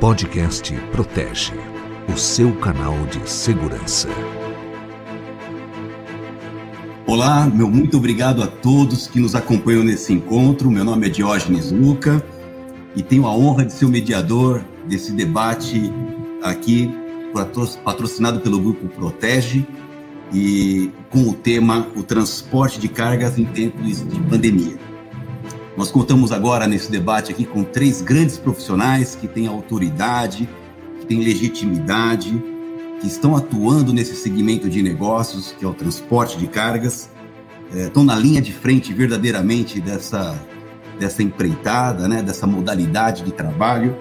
Podcast Protege, o seu canal de segurança. Olá, meu muito obrigado a todos que nos acompanham nesse encontro. Meu nome é Diógenes Luca e tenho a honra de ser o mediador desse debate aqui, patrocinado pelo Grupo Protege e com o tema o transporte de cargas em tempos de pandemia. Nós contamos agora nesse debate aqui com três grandes profissionais que têm autoridade, que têm legitimidade, que estão atuando nesse segmento de negócios, que é o transporte de cargas, é, estão na linha de frente verdadeiramente dessa, dessa empreitada, né, dessa modalidade de trabalho.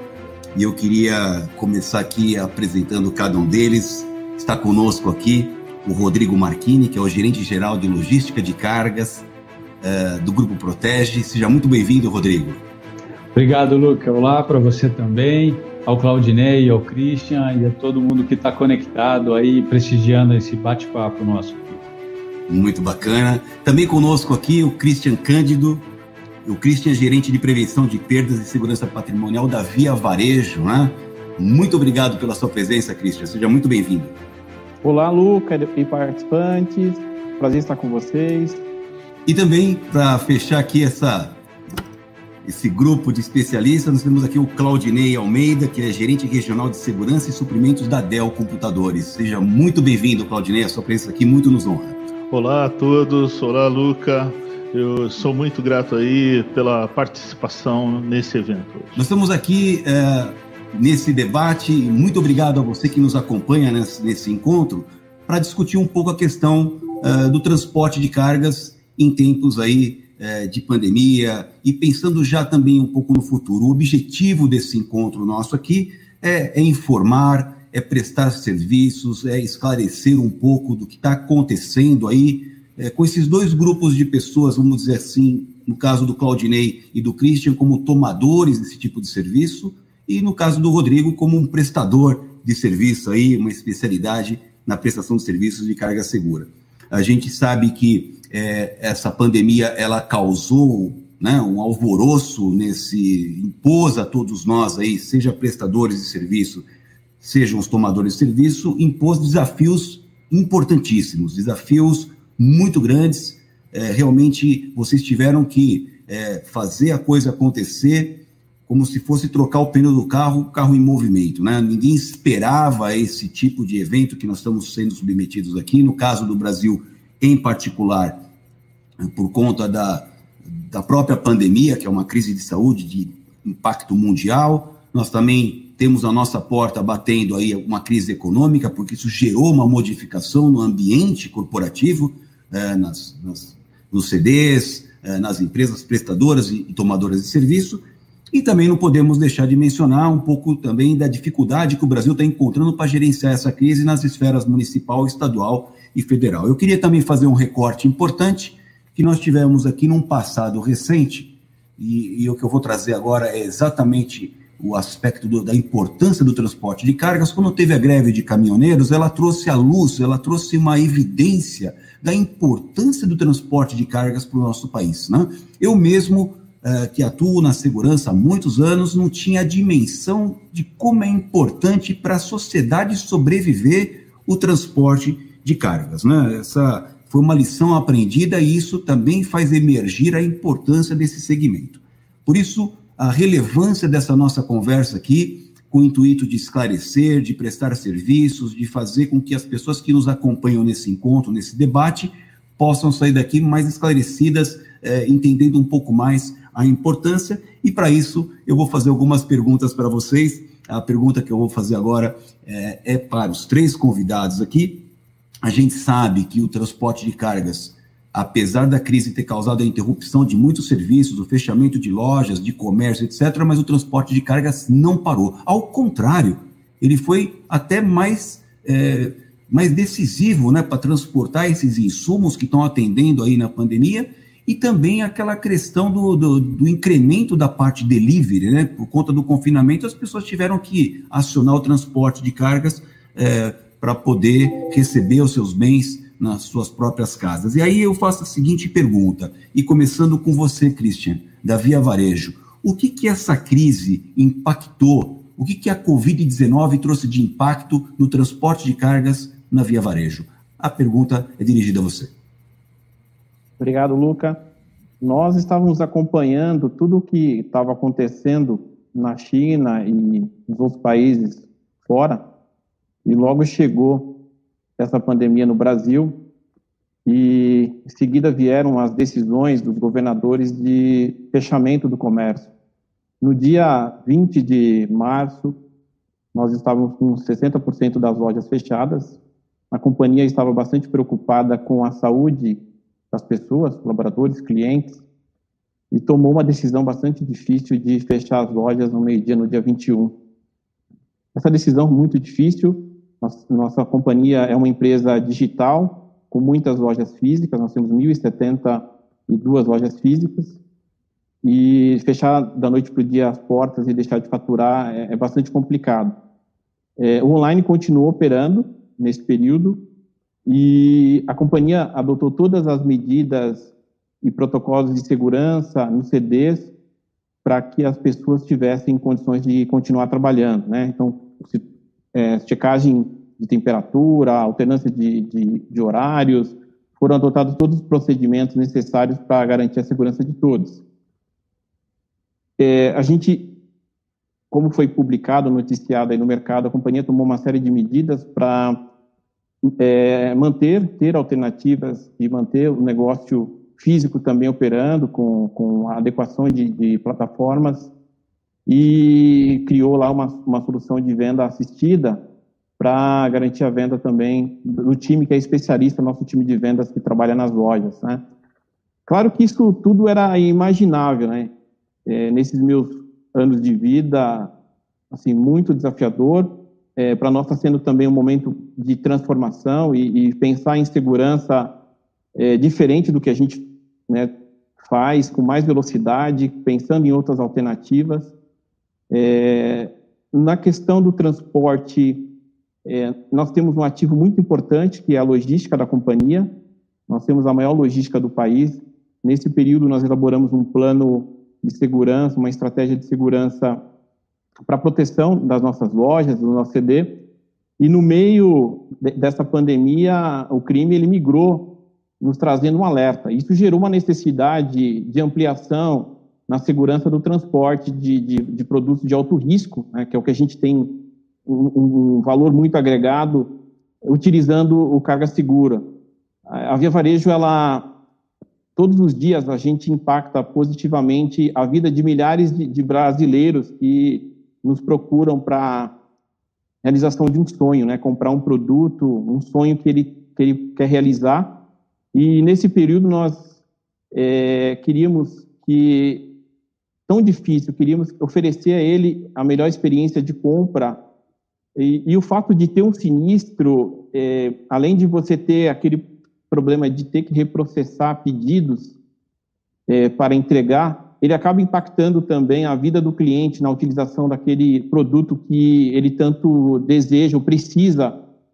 E eu queria começar aqui apresentando cada um deles. Está conosco aqui o Rodrigo Marchini, que é o gerente geral de logística de cargas uh, do Grupo Protege. Seja muito bem-vindo, Rodrigo. Obrigado, Luca. Olá para você também, ao Claudinei, ao Christian e a todo mundo que está conectado aí, prestigiando esse bate-papo nosso. Muito bacana. Também conosco aqui o Christian Cândido, o Christian é gerente de prevenção de perdas e segurança patrimonial da Via Varejo, né? Muito obrigado pela sua presença, Christian. Seja muito bem-vindo. Olá, Luca e participantes. Prazer estar com vocês. E também, para fechar aqui essa, esse grupo de especialistas, nós temos aqui o Claudinei Almeida, que é gerente regional de segurança e suprimentos da Dell Computadores. Seja muito bem-vindo, Claudinei, a sua presença aqui muito nos honra. Olá a todos, olá Luca, eu sou muito grato aí pela participação nesse evento. Nós estamos aqui é, nesse debate, e muito obrigado a você que nos acompanha nesse, nesse encontro, para discutir um pouco a questão é, do transporte de cargas em tempos aí é, de pandemia e pensando já também um pouco no futuro. O objetivo desse encontro nosso aqui é, é informar, é prestar serviços, é esclarecer um pouco do que está acontecendo aí é, com esses dois grupos de pessoas, vamos dizer assim, no caso do Claudinei e do Christian, como tomadores desse tipo de serviço, e no caso do Rodrigo, como um prestador de serviço aí, uma especialidade na prestação de serviços de carga segura. A gente sabe que é, essa pandemia ela causou né, um alvoroço nesse impôs a todos nós aí, seja prestadores de serviço, sejam os tomadores de serviço, impôs desafios importantíssimos, desafios muito grandes. É, realmente vocês tiveram que é, fazer a coisa acontecer como se fosse trocar o pneu do carro, carro em movimento, né? Ninguém esperava esse tipo de evento que nós estamos sendo submetidos aqui. No caso do Brasil, em particular, por conta da, da própria pandemia, que é uma crise de saúde de impacto mundial. Nós também temos a nossa porta batendo aí uma crise econômica, porque isso gerou uma modificação no ambiente corporativo, é, nas, nas, nos CDs, é, nas empresas prestadoras e tomadoras de serviço. E também não podemos deixar de mencionar um pouco também da dificuldade que o Brasil está encontrando para gerenciar essa crise nas esferas municipal, estadual e federal. Eu queria também fazer um recorte importante que nós tivemos aqui num passado recente, e, e o que eu vou trazer agora é exatamente o aspecto do, da importância do transporte de cargas. Quando teve a greve de caminhoneiros, ela trouxe à luz, ela trouxe uma evidência da importância do transporte de cargas para o nosso país. Né? Eu mesmo uh, que atuo na segurança há muitos anos, não tinha a dimensão de como é importante para a sociedade sobreviver o transporte de cargas. Né? Essa foi uma lição aprendida e isso também faz emergir a importância desse segmento. Por isso, a relevância dessa nossa conversa aqui, com o intuito de esclarecer, de prestar serviços, de fazer com que as pessoas que nos acompanham nesse encontro, nesse debate, possam sair daqui mais esclarecidas, eh, entendendo um pouco mais a importância. E para isso, eu vou fazer algumas perguntas para vocês. A pergunta que eu vou fazer agora é, é para os três convidados aqui. A gente sabe que o transporte de cargas, apesar da crise ter causado a interrupção de muitos serviços, o fechamento de lojas, de comércio, etc., mas o transporte de cargas não parou. Ao contrário, ele foi até mais. É, mais decisivo né, para transportar esses insumos que estão atendendo aí na pandemia e também aquela questão do, do, do, incremento da parte delivery, né? Por conta do confinamento, as pessoas tiveram que acionar o transporte de cargas é, para poder receber os seus bens nas suas próprias casas. E aí eu faço a seguinte pergunta, e começando com você, Christian, da Via Varejo. O que, que essa crise impactou o que, que a Covid-19 trouxe de impacto no transporte de cargas na Via Varejo. A pergunta é dirigida a você. Obrigado, Luca. Nós estávamos acompanhando tudo o que estava acontecendo na China e nos outros países fora, e logo chegou essa pandemia no Brasil, e em seguida vieram as decisões dos governadores de fechamento do comércio. No dia 20 de março, nós estávamos com 60% das lojas fechadas, a companhia estava bastante preocupada com a saúde das pessoas, colaboradores, clientes, e tomou uma decisão bastante difícil de fechar as lojas no meio-dia, no dia 21. Essa decisão muito difícil, nossa, nossa companhia é uma empresa digital, com muitas lojas físicas, nós temos 1.072 lojas físicas, e fechar da noite para o dia as portas e deixar de faturar é, é bastante complicado. É, o online continuou operando nesse período, e a companhia adotou todas as medidas e protocolos de segurança nos CDs para que as pessoas tivessem condições de continuar trabalhando, né? Então, se, é, checagem de temperatura, alternância de, de, de, horários, foram adotados todos os procedimentos necessários para garantir a segurança de todos. É, a gente, como foi publicado, noticiado aí no mercado, a companhia tomou uma série de medidas para é, manter, ter alternativas e manter o negócio físico também operando com, com a adequação de, de plataformas e criou lá uma, uma solução de venda assistida para garantir a venda também do time que é especialista, nosso time de vendas que trabalha nas lojas, né? Claro que isso tudo era imaginável, né? É, nesses meus anos de vida, assim, muito desafiador, é, para nós está sendo também um momento de transformação e, e pensar em segurança é, diferente do que a gente né, faz, com mais velocidade, pensando em outras alternativas. É, na questão do transporte, é, nós temos um ativo muito importante, que é a logística da companhia. Nós temos a maior logística do país. Nesse período, nós elaboramos um plano de segurança, uma estratégia de segurança para proteção das nossas lojas, do nosso CD. E no meio de, dessa pandemia, o crime ele migrou, nos trazendo um alerta. Isso gerou uma necessidade de ampliação na segurança do transporte de, de, de produtos de alto risco, né, que é o que a gente tem um, um valor muito agregado utilizando o carga segura. A Via Varejo, ela todos os dias a gente impacta positivamente a vida de milhares de, de brasileiros que nos procuram para realização de um sonho, né? Comprar um produto, um sonho que ele, que ele quer realizar. E nesse período nós é, queríamos que, tão difícil, queríamos oferecer a ele a melhor experiência de compra. E, e o fato de ter um sinistro, é, além de você ter aquele problema de ter que reprocessar pedidos é, para entregar, ele acaba impactando também a vida do cliente na utilização daquele produto que ele tanto deseja ou precisa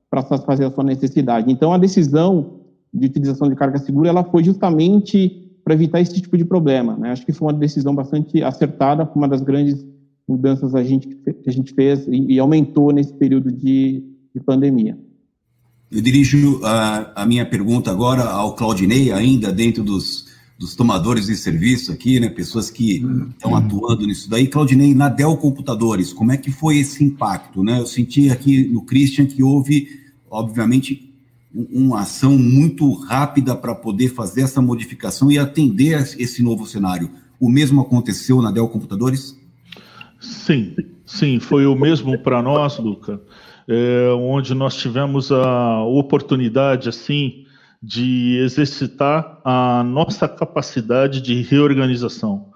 para satisfazer a sua necessidade. Então, a decisão de utilização de carga segura ela foi justamente para evitar esse tipo de problema. Né? Acho que foi uma decisão bastante acertada, uma das grandes mudanças a gente, que a gente fez e, e aumentou nesse período de, de pandemia. Eu dirijo a, a minha pergunta agora ao Claudinei, ainda dentro dos dos tomadores de serviço aqui, né? Pessoas que estão uhum. atuando nisso daí. Claudinei, na Dell Computadores, como é que foi esse impacto, né? Eu senti aqui no Christian que houve, obviamente, uma ação muito rápida para poder fazer essa modificação e atender esse novo cenário. O mesmo aconteceu na Dell Computadores? Sim, sim, foi o mesmo para nós, Luca, é, onde nós tivemos a oportunidade, assim, de exercitar a nossa capacidade de reorganização.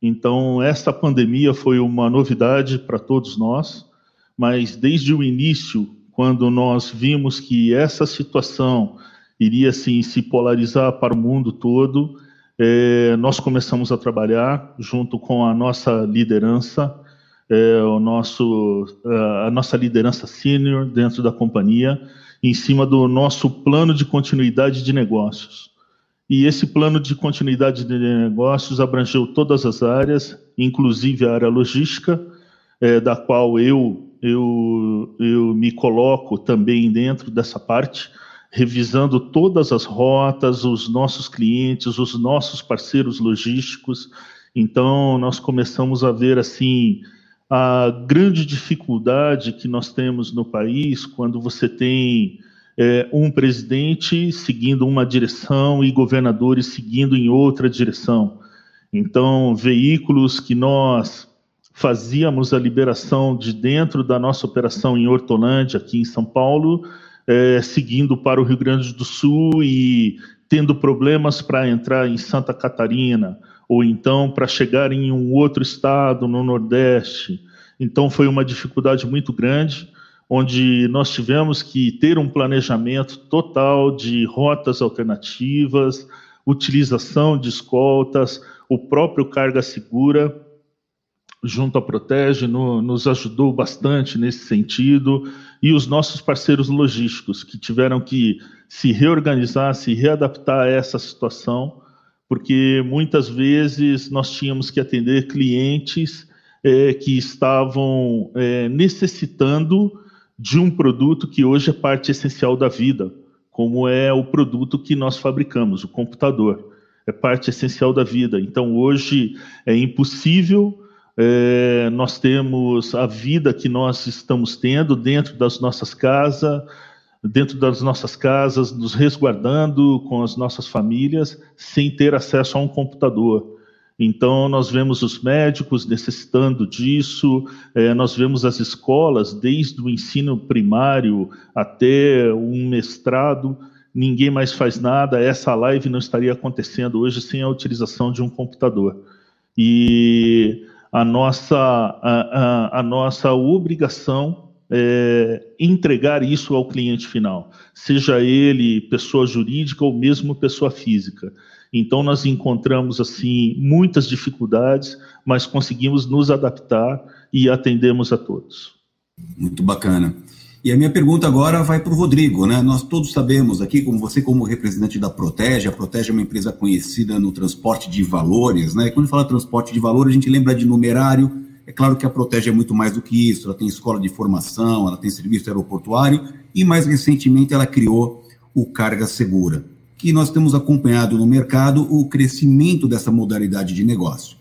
Então, esta pandemia foi uma novidade para todos nós, mas desde o início, quando nós vimos que essa situação iria assim, se polarizar para o mundo todo, é, nós começamos a trabalhar junto com a nossa liderança, é, o nosso, a nossa liderança sênior dentro da companhia, em cima do nosso plano de continuidade de negócios. E esse plano de continuidade de negócios abrangeu todas as áreas, inclusive a área logística, é, da qual eu, eu, eu me coloco também dentro dessa parte, revisando todas as rotas, os nossos clientes, os nossos parceiros logísticos. Então, nós começamos a ver assim a grande dificuldade que nós temos no país quando você tem é, um presidente seguindo uma direção e governadores seguindo em outra direção. Então, veículos que nós fazíamos a liberação de dentro da nossa operação em Hortolândia, aqui em São Paulo, é, seguindo para o Rio Grande do Sul e tendo problemas para entrar em Santa Catarina, ou então para chegar em um outro estado no Nordeste. Então, foi uma dificuldade muito grande onde nós tivemos que ter um planejamento total de rotas alternativas, utilização de escoltas, o próprio Carga Segura, junto à Protege, no, nos ajudou bastante nesse sentido, e os nossos parceiros logísticos, que tiveram que se reorganizar, se readaptar a essa situação, porque muitas vezes nós tínhamos que atender clientes é, que estavam é, necessitando de um produto que hoje é parte essencial da vida, como é o produto que nós fabricamos, o computador. É parte essencial da vida. Então, hoje é impossível é, nós temos a vida que nós estamos tendo dentro das nossas casas, dentro das nossas casas, nos resguardando com as nossas famílias, sem ter acesso a um computador. Então, nós vemos os médicos necessitando disso, é, nós vemos as escolas, desde o ensino primário até um mestrado, ninguém mais faz nada. Essa live não estaria acontecendo hoje sem a utilização de um computador. E a nossa, a, a, a nossa obrigação é entregar isso ao cliente final, seja ele pessoa jurídica ou mesmo pessoa física. Então nós encontramos assim muitas dificuldades, mas conseguimos nos adaptar e atendemos a todos. Muito bacana. E a minha pergunta agora vai para o Rodrigo, né? Nós todos sabemos aqui, como você como representante da Protege, a Protege é uma empresa conhecida no transporte de valores, né? Quando fala transporte de valor, a gente lembra de numerário. É claro que a Protege é muito mais do que isso. Ela tem escola de formação, ela tem serviço aeroportuário e mais recentemente ela criou o Carga Segura que nós temos acompanhado no mercado o crescimento dessa modalidade de negócio.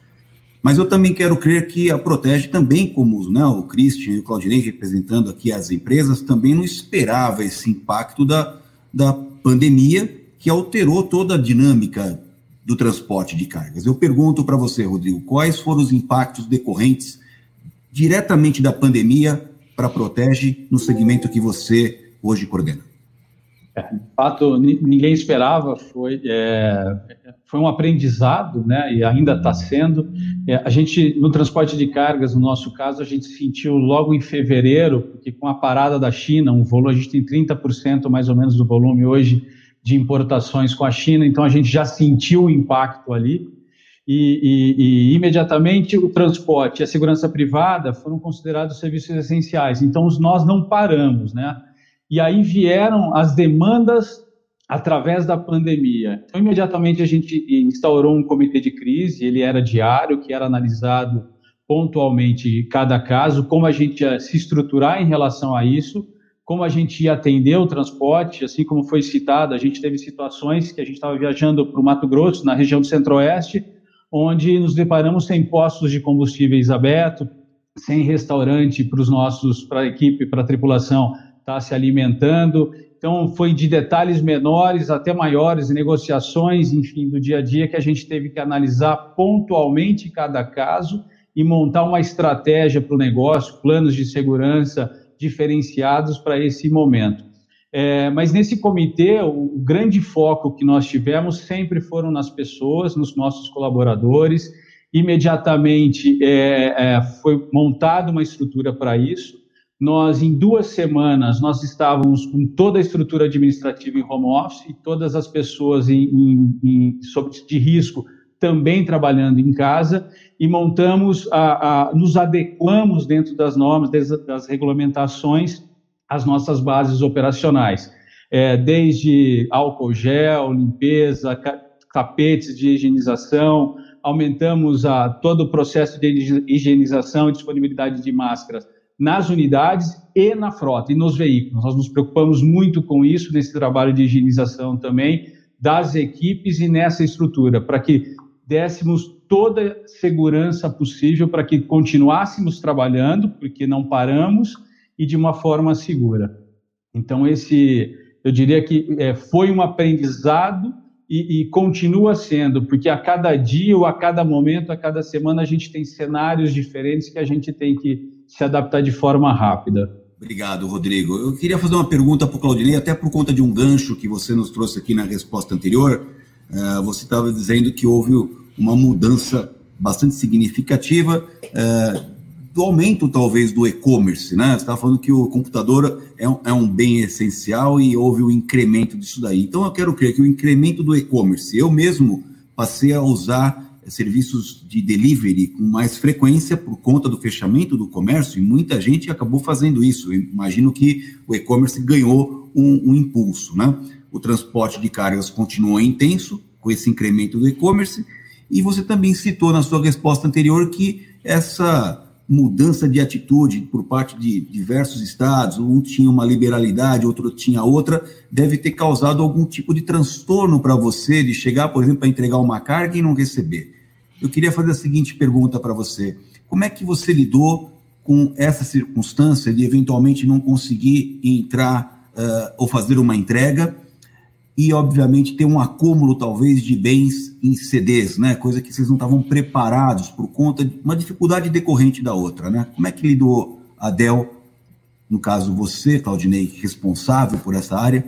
Mas eu também quero crer que a Protege também, como né, o Christian e o Claudinei representando aqui as empresas, também não esperava esse impacto da, da pandemia que alterou toda a dinâmica do transporte de cargas. Eu pergunto para você, Rodrigo, quais foram os impactos decorrentes diretamente da pandemia para a Protege no segmento que você hoje coordena? de fato, ninguém esperava, foi, é, foi um aprendizado, né, e ainda está sendo. É, a gente, no transporte de cargas, no nosso caso, a gente sentiu logo em fevereiro, porque com a parada da China, um volume, a gente tem 30% mais ou menos do volume hoje de importações com a China, então a gente já sentiu o impacto ali. E, e, e, imediatamente o transporte e a segurança privada foram considerados serviços essenciais. Então, nós não paramos, né? E aí vieram as demandas através da pandemia. Então, imediatamente a gente instaurou um comitê de crise, ele era diário, que era analisado pontualmente cada caso, como a gente ia se estruturar em relação a isso, como a gente ia atender o transporte, assim como foi citado, a gente teve situações que a gente estava viajando para o Mato Grosso, na região do Centro-Oeste, onde nos deparamos sem postos de combustíveis abertos, sem restaurante para os nossos, para a equipe, para a tripulação, está se alimentando. Então, foi de detalhes menores até maiores, negociações, enfim, do dia a dia, que a gente teve que analisar pontualmente cada caso e montar uma estratégia para o negócio, planos de segurança diferenciados para esse momento. É, mas nesse comitê, o, grande foco que nós tivemos sempre foram nas pessoas, nos nossos colaboradores. Imediatamente é, é, foi montada uma estrutura para isso nós, em duas semanas, nós estávamos com toda a estrutura administrativa em home office e todas as pessoas em, em, em, de risco também trabalhando em casa e montamos, a, a, nos adequamos dentro das normas, das, das regulamentações, as nossas bases operacionais, é, desde álcool gel, limpeza, tapetes de higienização, aumentamos a, todo o processo de higienização e disponibilidade de máscaras nas unidades e na frota e nos veículos. Nós nos preocupamos muito com isso nesse trabalho de higienização também das equipes e nessa estrutura, para que dessemos toda segurança possível para que continuássemos trabalhando, porque não paramos e de uma forma segura. Então esse, eu diria que é, foi um aprendizado e, e, continua sendo, porque a cada dia ou a cada momento, a cada semana, a gente tem cenários diferentes que a gente tem que se adaptar de forma rápida. Obrigado, Rodrigo. Eu queria fazer uma pergunta para o Claudinei, até por conta de um gancho que você nos trouxe aqui na resposta anterior. Uh, você estava dizendo que houve uma mudança bastante significativa uh, do aumento, talvez, do e-commerce, né? Você estava falando que o computador é um, é um, bem essencial e houve um incremento disso daí. Então, eu quero crer que o incremento do e-commerce, eu mesmo passei a usar serviços de delivery com mais frequência por conta do fechamento do comércio e muita gente acabou fazendo isso. Eu imagino que o e-commerce ganhou um, um, impulso, né? O transporte de cargas continuou intenso com esse incremento do e-commerce e você também citou na sua resposta anterior que essa mudança de atitude por parte de diversos estados, um tinha uma liberalidade, outro tinha outra, deve ter causado algum tipo de transtorno para você de chegar, por exemplo, a entregar uma carga e não receber. Eu queria fazer a seguinte pergunta para você: como é que você lidou com essa circunstância de eventualmente não conseguir entrar uh, ou fazer uma entrega e, obviamente, ter um acúmulo talvez de bens em CDs, né? Coisa que vocês não estavam preparados por conta de uma dificuldade decorrente da outra, né? Como é que lidou a Dell, no caso você, Claudinei, responsável por essa área?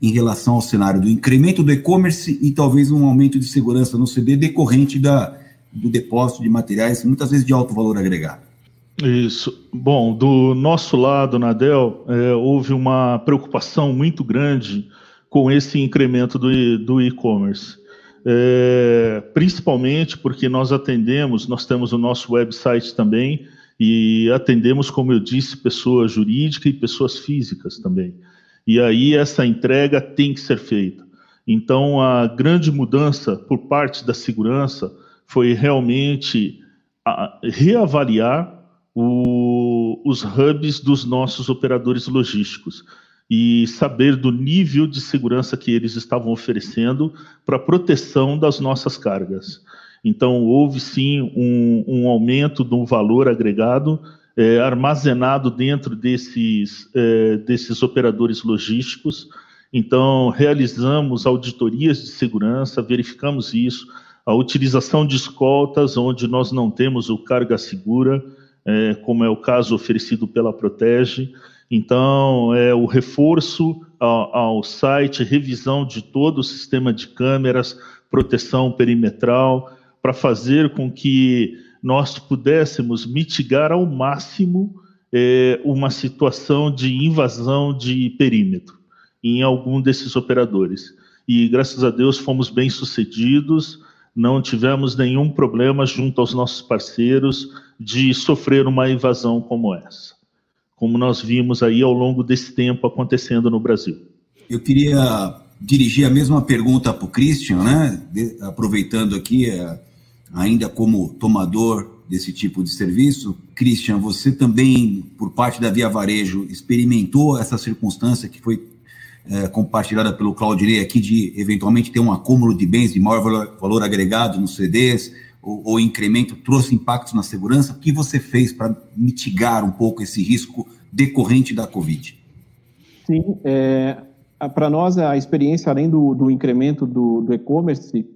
em relação ao cenário do incremento do e-commerce e talvez um aumento de segurança no CD decorrente da, do depósito de materiais, muitas vezes de alto valor agregado. Isso. Bom, do nosso lado, na Dell, é, houve uma preocupação muito grande com esse incremento do, do e-commerce. É, principalmente porque nós atendemos, nós temos o nosso website também, e atendemos, como eu disse, pessoas jurídicas e pessoas físicas também. E aí essa entrega tem que ser feita. Então, a grande mudança por parte da segurança foi realmente reavaliar o, os hubs dos nossos operadores logísticos e saber do nível de segurança que eles estavam oferecendo para proteção das nossas cargas. Então, houve sim um, um aumento do valor agregado é, armazenado dentro desses, é, desses operadores logísticos. Então, realizamos auditorias de segurança, verificamos isso, a utilização de escoltas onde nós não temos o carga segura, é, como é o caso oferecido pela Protege. Então, é o reforço ao, ao site, revisão de todo o sistema de câmeras, proteção perimetral, para fazer com que nós pudéssemos mitigar ao máximo é, uma situação de invasão de perímetro em algum desses operadores. E graças a Deus fomos bem sucedidos, não tivemos nenhum problema junto aos nossos parceiros de sofrer uma invasão como essa, como nós vimos aí ao longo desse tempo acontecendo no Brasil. Eu queria dirigir a mesma pergunta para o Christian, né? De, aproveitando aqui é, ainda como tomador desse tipo de serviço. Christian, você também, por parte da Via Varejo, experimentou essa circunstância que foi é, compartilhada pelo Claudinei aqui de eventualmente ter um acúmulo de bens de maior valor, valor agregado nos CDs, ou, incremento trouxe impactos na segurança? O que você fez para mitigar um pouco esse risco decorrente da Covid? Sim, é, para nós a experiência, além do, do incremento do, do e-commerce,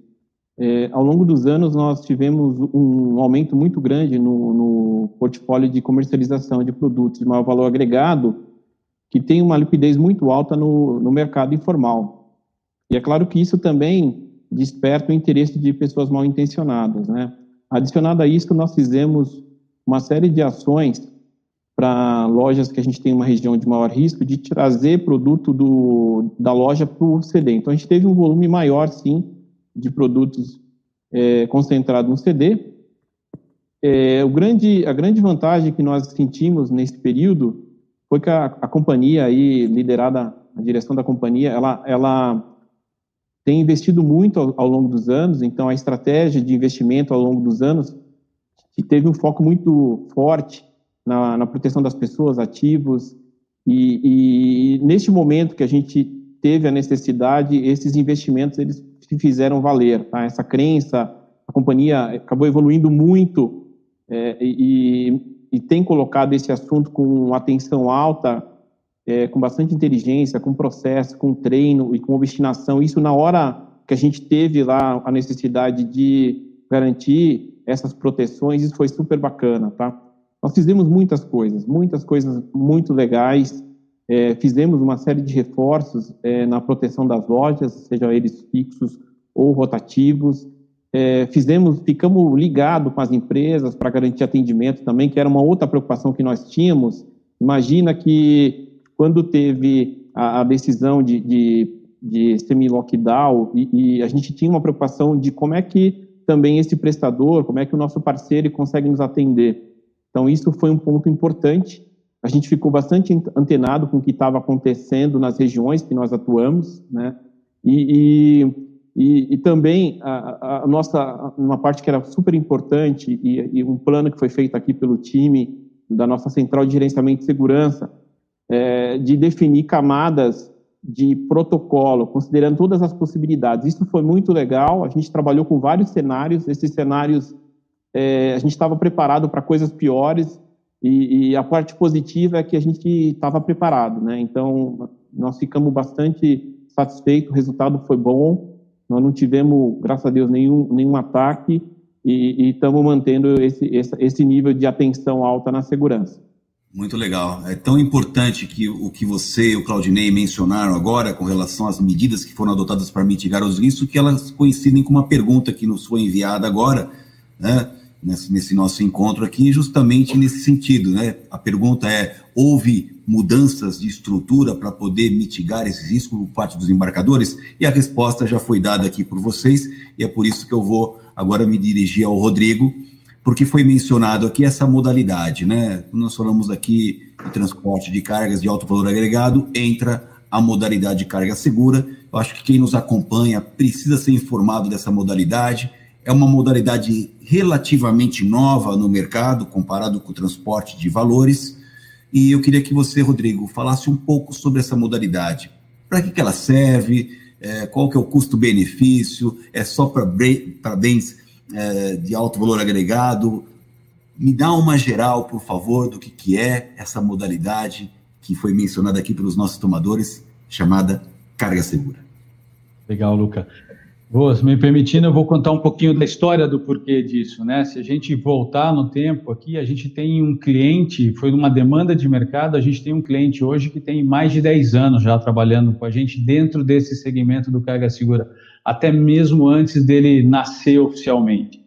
é, ao longo dos anos, nós tivemos um aumento muito grande no, no, portfólio de comercialização de produtos de maior valor agregado, que tem uma liquidez muito alta no, no mercado informal. E é claro que isso também desperta o interesse de pessoas mal intencionadas. Né? Adicionado a isso, nós fizemos uma série de ações para lojas que a gente tem uma região de maior risco de trazer produto do, da loja para o CD. Então, a gente teve um volume maior, sim, de produtos é, concentrado no CD. É, o grande, a grande vantagem que nós sentimos nesse período foi que a, a companhia aí, liderada, a direção da companhia, ela, ela tem investido muito ao, ao, longo dos anos, então a estratégia de investimento ao longo dos anos que teve um foco muito forte na, na proteção das pessoas, ativos, e, e, neste momento que a gente teve a necessidade, esses investimentos eles se fizeram valer, tá? Essa crença, a companhia acabou evoluindo muito é, e, e, tem colocado esse assunto com atenção alta, é, com bastante inteligência, com processo, com treino e com obstinação. Isso na hora que a gente teve lá a necessidade de garantir essas proteções, isso foi super bacana, tá? Nós fizemos muitas coisas, muitas coisas muito legais. É, fizemos uma série de reforços é, na proteção das lojas, sejam eles fixos ou rotativos. É, fizemos, ficamos ligados com as empresas para garantir atendimento também, que era uma outra preocupação que nós tínhamos. Imagina que quando teve a, a decisão de, de, de semi-lockdown e, e a gente tinha uma preocupação de como é que também esse prestador, como é que o nosso parceiro consegue nos atender. Então, isso foi um ponto importante. A gente ficou bastante antenado com o que estava acontecendo nas regiões que nós atuamos, né? E, e, e também a, a, nossa, uma parte que era super importante e, e, um plano que foi feito aqui pelo time da nossa central de gerenciamento de segurança, é, de definir camadas de protocolo, considerando todas as possibilidades. Isso foi muito legal. A gente trabalhou com vários cenários. Esses cenários é, a gente estava preparado para coisas piores e, e, a parte positiva é que a gente estava preparado, né? Então, nós ficamos bastante satisfeitos, o resultado foi bom, nós não tivemos, graças a Deus, nenhum, nenhum ataque e estamos mantendo esse, esse, esse nível de atenção alta na segurança. Muito legal. É tão importante que o que você e o Claudinei mencionaram agora com relação às medidas que foram adotadas para mitigar os riscos, que elas coincidem com uma pergunta que nos foi enviada agora, né? nesse, nesse nosso encontro aqui, justamente nesse sentido. Né? A pergunta é: houve mudanças de estrutura para poder mitigar esses riscos por parte dos embarcadores? E a resposta já foi dada aqui por vocês, e é por isso que eu vou agora me dirigir ao Rodrigo, porque foi mencionado aqui essa modalidade, né? Nós falamos aqui de transporte de cargas de alto valor agregado, entra a modalidade de carga segura. Eu acho que quem nos acompanha precisa ser informado dessa modalidade é uma modalidade relativamente nova no mercado, comparado com o transporte de valores. E eu queria que você, Rodrigo, falasse um pouco sobre essa modalidade. Para que, que ela serve? É, qual que é o custo-benefício? É só para bens é, de alto valor agregado? Me dá uma geral, por favor, do que, que é essa modalidade que foi mencionada aqui pelos nossos tomadores, chamada carga segura. Legal, Luca. Vou, se me permitindo, eu vou contar um pouquinho da história do porquê disso, né? Se a gente voltar no tempo aqui, a gente tem um cliente, foi uma demanda de mercado, a gente tem um cliente hoje que tem mais de 10 anos já trabalhando com a gente dentro desse segmento do carga segura, até mesmo antes dele nascer oficialmente.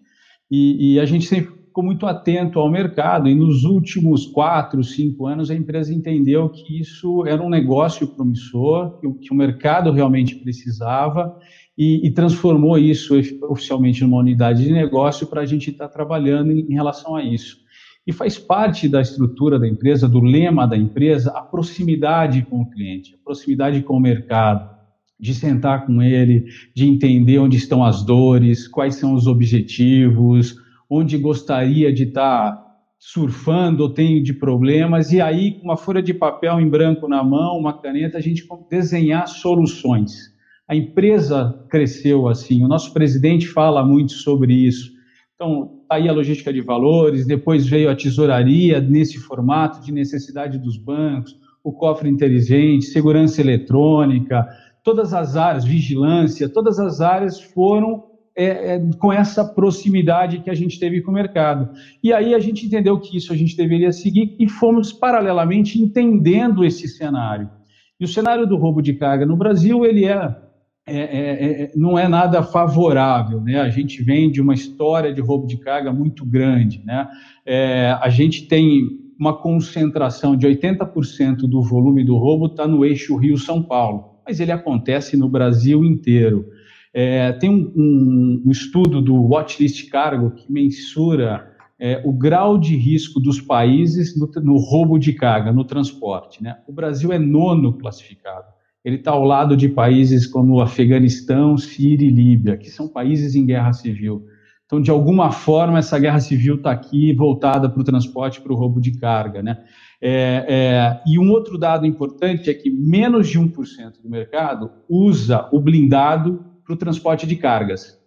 E, e a gente sempre ficou muito atento ao mercado, e nos últimos quatro, cinco anos a empresa entendeu que isso era um negócio promissor, que, que o mercado realmente precisava, e, e, transformou isso oficialmente numa unidade de negócio para a gente estar tá trabalhando em, em relação a isso. E faz parte da estrutura da empresa, do lema da empresa, a proximidade com o cliente, a proximidade com o mercado, de sentar com ele, de entender onde estão as dores, quais são os objetivos, onde gostaria de estar tá surfando ou tem de problemas, e aí, com uma folha de papel em branco na mão, uma caneta, a gente desenhar soluções a empresa cresceu assim. O nosso presidente fala muito sobre isso. Então, tá aí a logística de valores, depois veio a tesouraria nesse formato de necessidade dos bancos, o cofre inteligente, segurança eletrônica, todas as áreas, vigilância, todas as áreas foram é, é, com essa proximidade que a gente teve com o mercado. E aí a gente entendeu que isso a gente deveria seguir e fomos paralelamente entendendo esse cenário. E o cenário do roubo de carga no Brasil, ele é é, é, é, não é nada favorável, né? A gente vem de uma história de roubo de carga muito grande, né? É, a gente tem uma concentração de 80% do volume do roubo está no eixo Rio-São Paulo, mas ele acontece no Brasil inteiro. É, tem um, um, estudo do Watchlist Cargo que mensura é, o grau de risco dos países no, no roubo de carga, no transporte. Né? O Brasil é nono classificado ele está ao lado de países como Afeganistão, Síria e Líbia, que são países em guerra civil. Então, de alguma forma, essa guerra civil está aqui voltada para o transporte, para o roubo de carga. Né? É, é, e um outro dado importante é que menos de 1% do mercado usa o blindado para o transporte de cargas.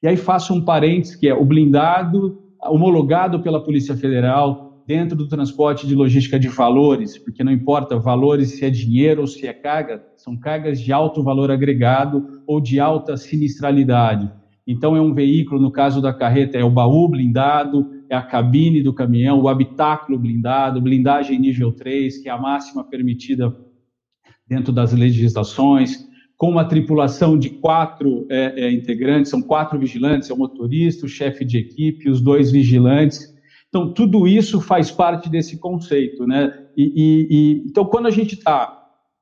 E aí faço um parênteses, que é o blindado homologado pela Polícia Federal dentro do transporte de logística de valores, porque não importa valores se é dinheiro ou se é carga, são cargas de alto valor agregado ou de alta sinistralidade. Então, é um veículo, no caso da carreta, é o baú blindado, é a cabine do caminhão, o habitáculo blindado, blindagem nível 3, que é a máxima permitida dentro das legislações, com uma tripulação de quatro é, é, integrantes, são quatro vigilantes, é o motorista, o chefe de equipe, os dois vigilantes. Então, tudo isso faz parte desse conceito, né? E, e, e então, quando a gente está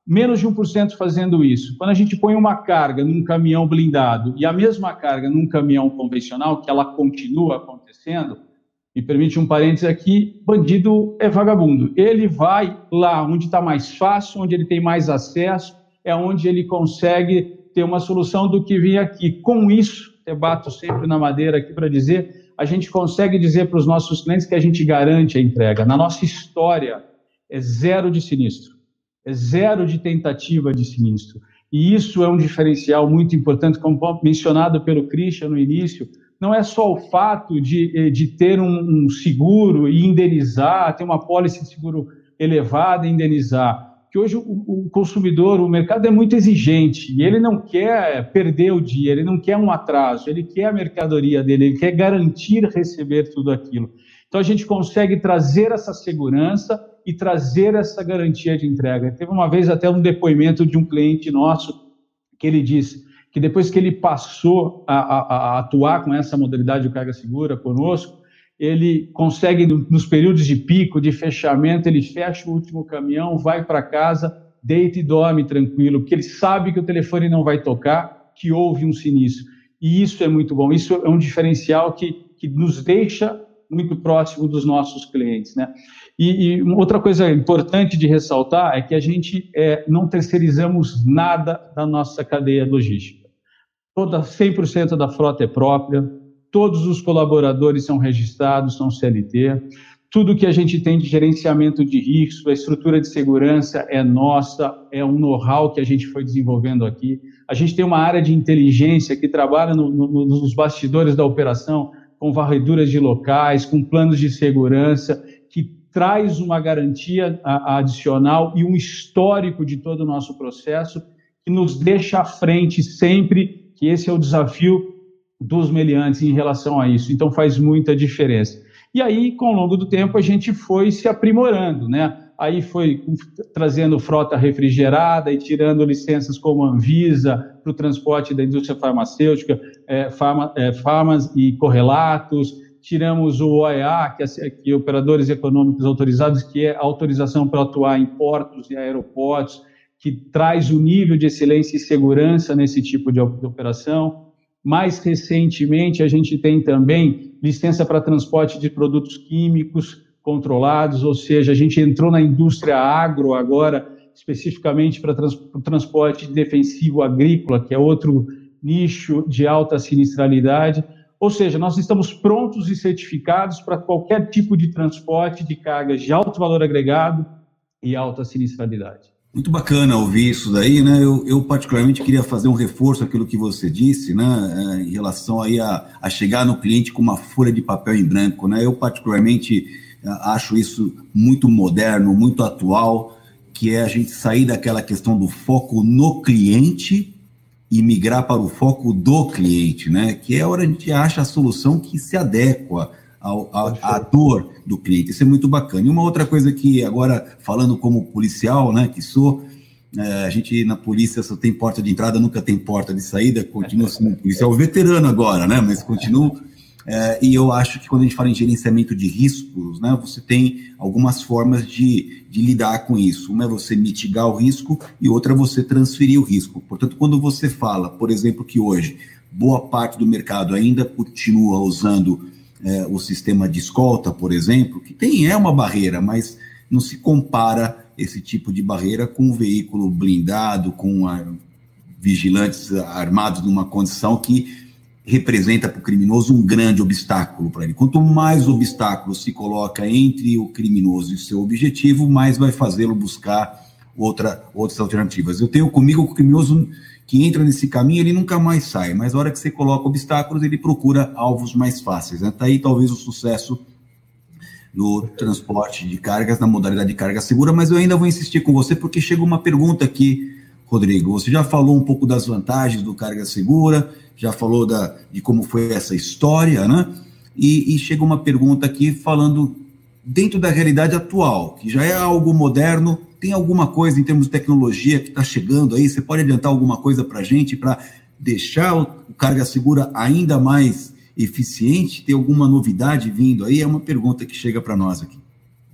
menos de 1% fazendo isso. Quando a gente põe uma carga num caminhão blindado e a mesma carga num caminhão convencional, que ela continua acontecendo, me permite um parênteses aqui, bandido é vagabundo. Ele vai lá onde está mais fácil, onde ele tem mais acesso, é onde ele consegue ter uma solução do que vir aqui. Com isso, eu bato sempre na madeira aqui para dizer, a gente consegue dizer para os nossos clientes que a gente garante a entrega. Na nossa história, é zero de sinistro é zero de tentativa de sinistro. E isso é um diferencial muito importante, como mencionado pelo Christian no início. Não é só o fato de, eh, de ter um, um seguro e indenizar, ter uma pólice de seguro elevada e indenizar. Que hoje o, o consumidor, o mercado é muito exigente e ele não quer perder o dia, ele não quer um atraso, ele quer a mercadoria dele, ele quer garantir receber tudo aquilo. Então a gente consegue trazer essa segurança e trazer essa garantia de entrega. Teve uma vez até um depoimento de um cliente nosso que ele disse que depois que ele passou a, a, a atuar com essa modalidade de carga segura conosco, ele consegue, nos períodos de pico, de fechamento, ele fecha o último caminhão, vai para casa, deita e dorme tranquilo, porque ele sabe que o telefone não vai tocar, que houve um sinistro. E isso é muito bom, isso é um diferencial que, que nos deixa muito próximo dos nossos clientes, né? E, e outra coisa importante de ressaltar é que a gente é, não terceirizamos nada da nossa cadeia logística. Toda 100% da frota é própria, todos os colaboradores são registrados, são CLT, tudo que a gente tem de gerenciamento de risco, a estrutura de segurança é nossa, é um know-how que a gente foi desenvolvendo aqui. A gente tem uma área de inteligência que trabalha no, no, nos bastidores da operação, com varreduras de locais, com planos de segurança, que traz uma garantia adicional e um histórico de todo o nosso processo, que nos deixa à frente sempre, que esse é o desafio dos meliantes em relação a isso. Então faz muita diferença. E aí, com o longo do tempo, a gente foi se aprimorando, né? Aí foi trazendo frota refrigerada e tirando licenças como Anvisa para o transporte da indústria farmacêutica, é, é, farmas e correlatos, tiramos o OEA, que é, que é operadores econômicos autorizados, que é autorização para atuar em portos e aeroportos, que traz o nível de excelência e segurança nesse tipo de operação. Mais recentemente, a gente tem também licença para transporte de produtos químicos controlados, ou seja, a gente entrou na indústria agro agora, especificamente para trans, o transporte defensivo agrícola, que é outro nicho de alta sinistralidade. Ou seja, nós estamos prontos e certificados para qualquer tipo de transporte de cargas de alto valor agregado e alta sinistralidade. Muito bacana ouvir isso daí, né? Eu, eu, particularmente queria fazer um reforço àquilo que você disse, né? É, em relação aí a, a chegar no cliente com uma folha de papel em branco, né? Eu particularmente acho isso muito moderno, muito atual, que é a gente sair daquela questão do foco no cliente e migrar para o foco do cliente, né? Que é a hora a gente acha a solução que se adequa ao, à, à dor do cliente. Isso é muito bacana. E uma outra coisa que agora, falando como policial, né, que sou, é, a gente na polícia só tem porta de entrada, nunca tem porta de saída, continua sendo policial veterano agora, né? Mas continuo é, e eu acho que quando a gente fala em gerenciamento de riscos, né, você tem algumas formas de, de lidar com isso. Uma é você mitigar o risco e outra é você transferir o risco. Portanto, quando você fala, por exemplo, que hoje boa parte do mercado ainda continua usando é, o sistema de escolta, por exemplo, que tem é uma barreira, mas não se compara esse tipo de barreira com um veículo blindado, com a, vigilantes armados numa condição que representa para o criminoso um grande obstáculo para ele. Quanto mais obstáculos se coloca entre o criminoso e o seu objetivo, mais vai fazê-lo buscar outra, outras alternativas. Eu tenho comigo que o criminoso que entra nesse caminho, ele nunca mais sai, mas na hora que você coloca obstáculos, ele procura alvos mais fáceis. Né? Tá aí talvez o sucesso no transporte de cargas, na modalidade de carga segura, mas eu ainda vou insistir com você, porque chega uma pergunta aqui, Rodrigo. Você já falou um pouco das vantagens do carga segura, já falou da, de como foi essa história, né? E, e chega uma pergunta aqui falando dentro da realidade atual, que já é algo moderno, tem alguma coisa em termos de tecnologia que está chegando aí? Você pode adiantar alguma coisa para a gente para deixar o, carga segura ainda mais eficiente? Tem alguma novidade vindo aí? É uma pergunta que chega para nós aqui.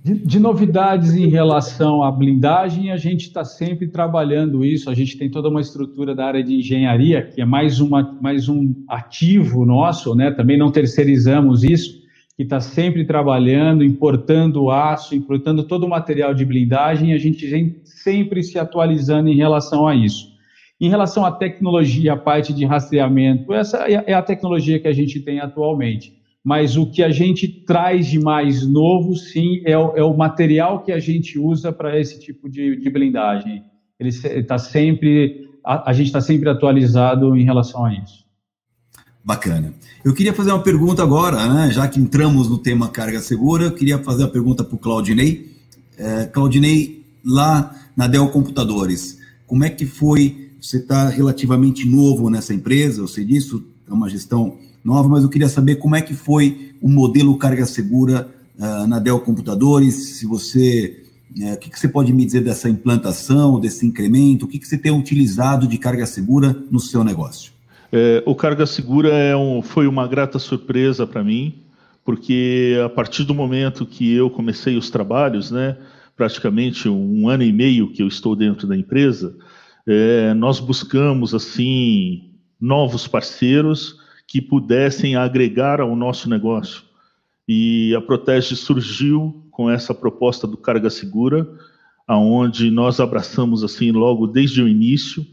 De, de, novidades em relação à blindagem, a gente está sempre trabalhando isso. A gente tem toda uma estrutura da área de engenharia, que é mais, uma, mais um ativo nosso, né? Também não terceirizamos isso, que está sempre trabalhando, importando aço, importando todo o material de blindagem. A gente vem sempre se atualizando em relação a isso. Em relação à tecnologia, a parte de rastreamento, essa é, é a tecnologia que a gente tem atualmente mas o que a gente traz de mais novo, sim, é o, é o material que a gente usa para esse tipo de, de, blindagem. Ele está sempre, a, a gente está sempre atualizado em relação a isso. Bacana. Eu queria fazer uma pergunta agora, né? já que entramos no tema carga segura, eu queria fazer a pergunta para o Claudinei. É, Claudinei, lá na Dell Computadores, como é que foi? Você está relativamente novo nessa empresa, eu sei disso, é uma gestão nova, mas eu queria saber como é que foi o modelo carga segura uh, na Dell Computadores, se você, uh, o que, você pode me dizer dessa implantação, desse incremento, o que você tem utilizado de carga segura no seu negócio? É, o carga segura é um, foi uma grata surpresa para mim, porque a partir do momento que eu comecei os trabalhos, né, praticamente um ano e meio que eu estou dentro da empresa, é, nós buscamos assim novos parceiros que pudessem agregar ao nosso negócio. E a Protege surgiu com essa proposta do Carga Segura, aonde nós abraçamos assim logo desde o início,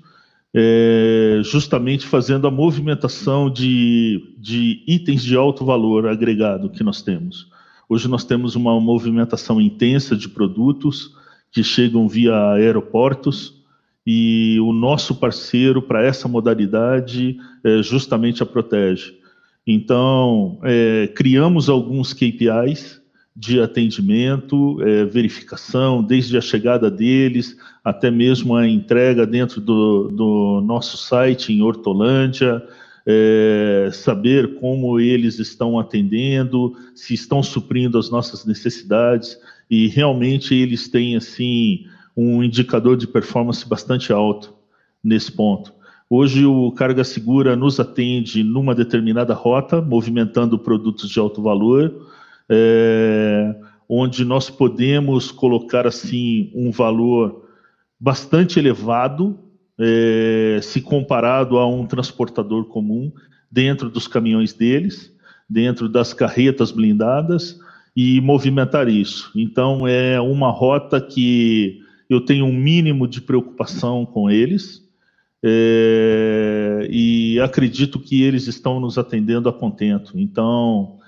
é, justamente fazendo a movimentação de, de itens de alto valor agregado que nós temos. Hoje nós temos uma movimentação intensa de produtos que chegam via aeroportos, e o nosso parceiro para essa modalidade é justamente a Protege. Então, é, criamos alguns KPIs de atendimento, é, verificação, desde a chegada deles até mesmo a entrega dentro do, do nosso site em Hortolândia, é, saber como eles estão atendendo, se estão suprindo as nossas necessidades e realmente eles têm assim um indicador de performance bastante alto nesse ponto. Hoje o Carga Segura nos atende numa determinada rota, movimentando produtos de alto valor, é, onde nós podemos colocar assim um valor bastante elevado é, se comparado a um transportador comum dentro dos caminhões deles, dentro das carretas blindadas e movimentar isso. Então é uma rota que eu tenho um mínimo de preocupação com eles é, e acredito que eles estão nos atendendo a contento. Então,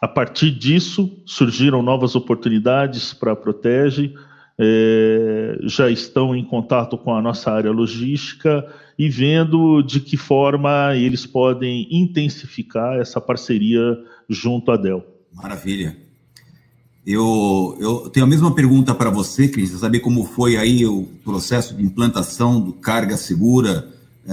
a partir disso, surgiram novas oportunidades para a Protege, é, já estão em contato com a nossa área logística e vendo de que forma eles podem intensificar essa parceria junto à Dell. Maravilha. Eu, eu tenho a mesma pergunta para você, Cris, saber como foi aí o processo de implantação do carga segura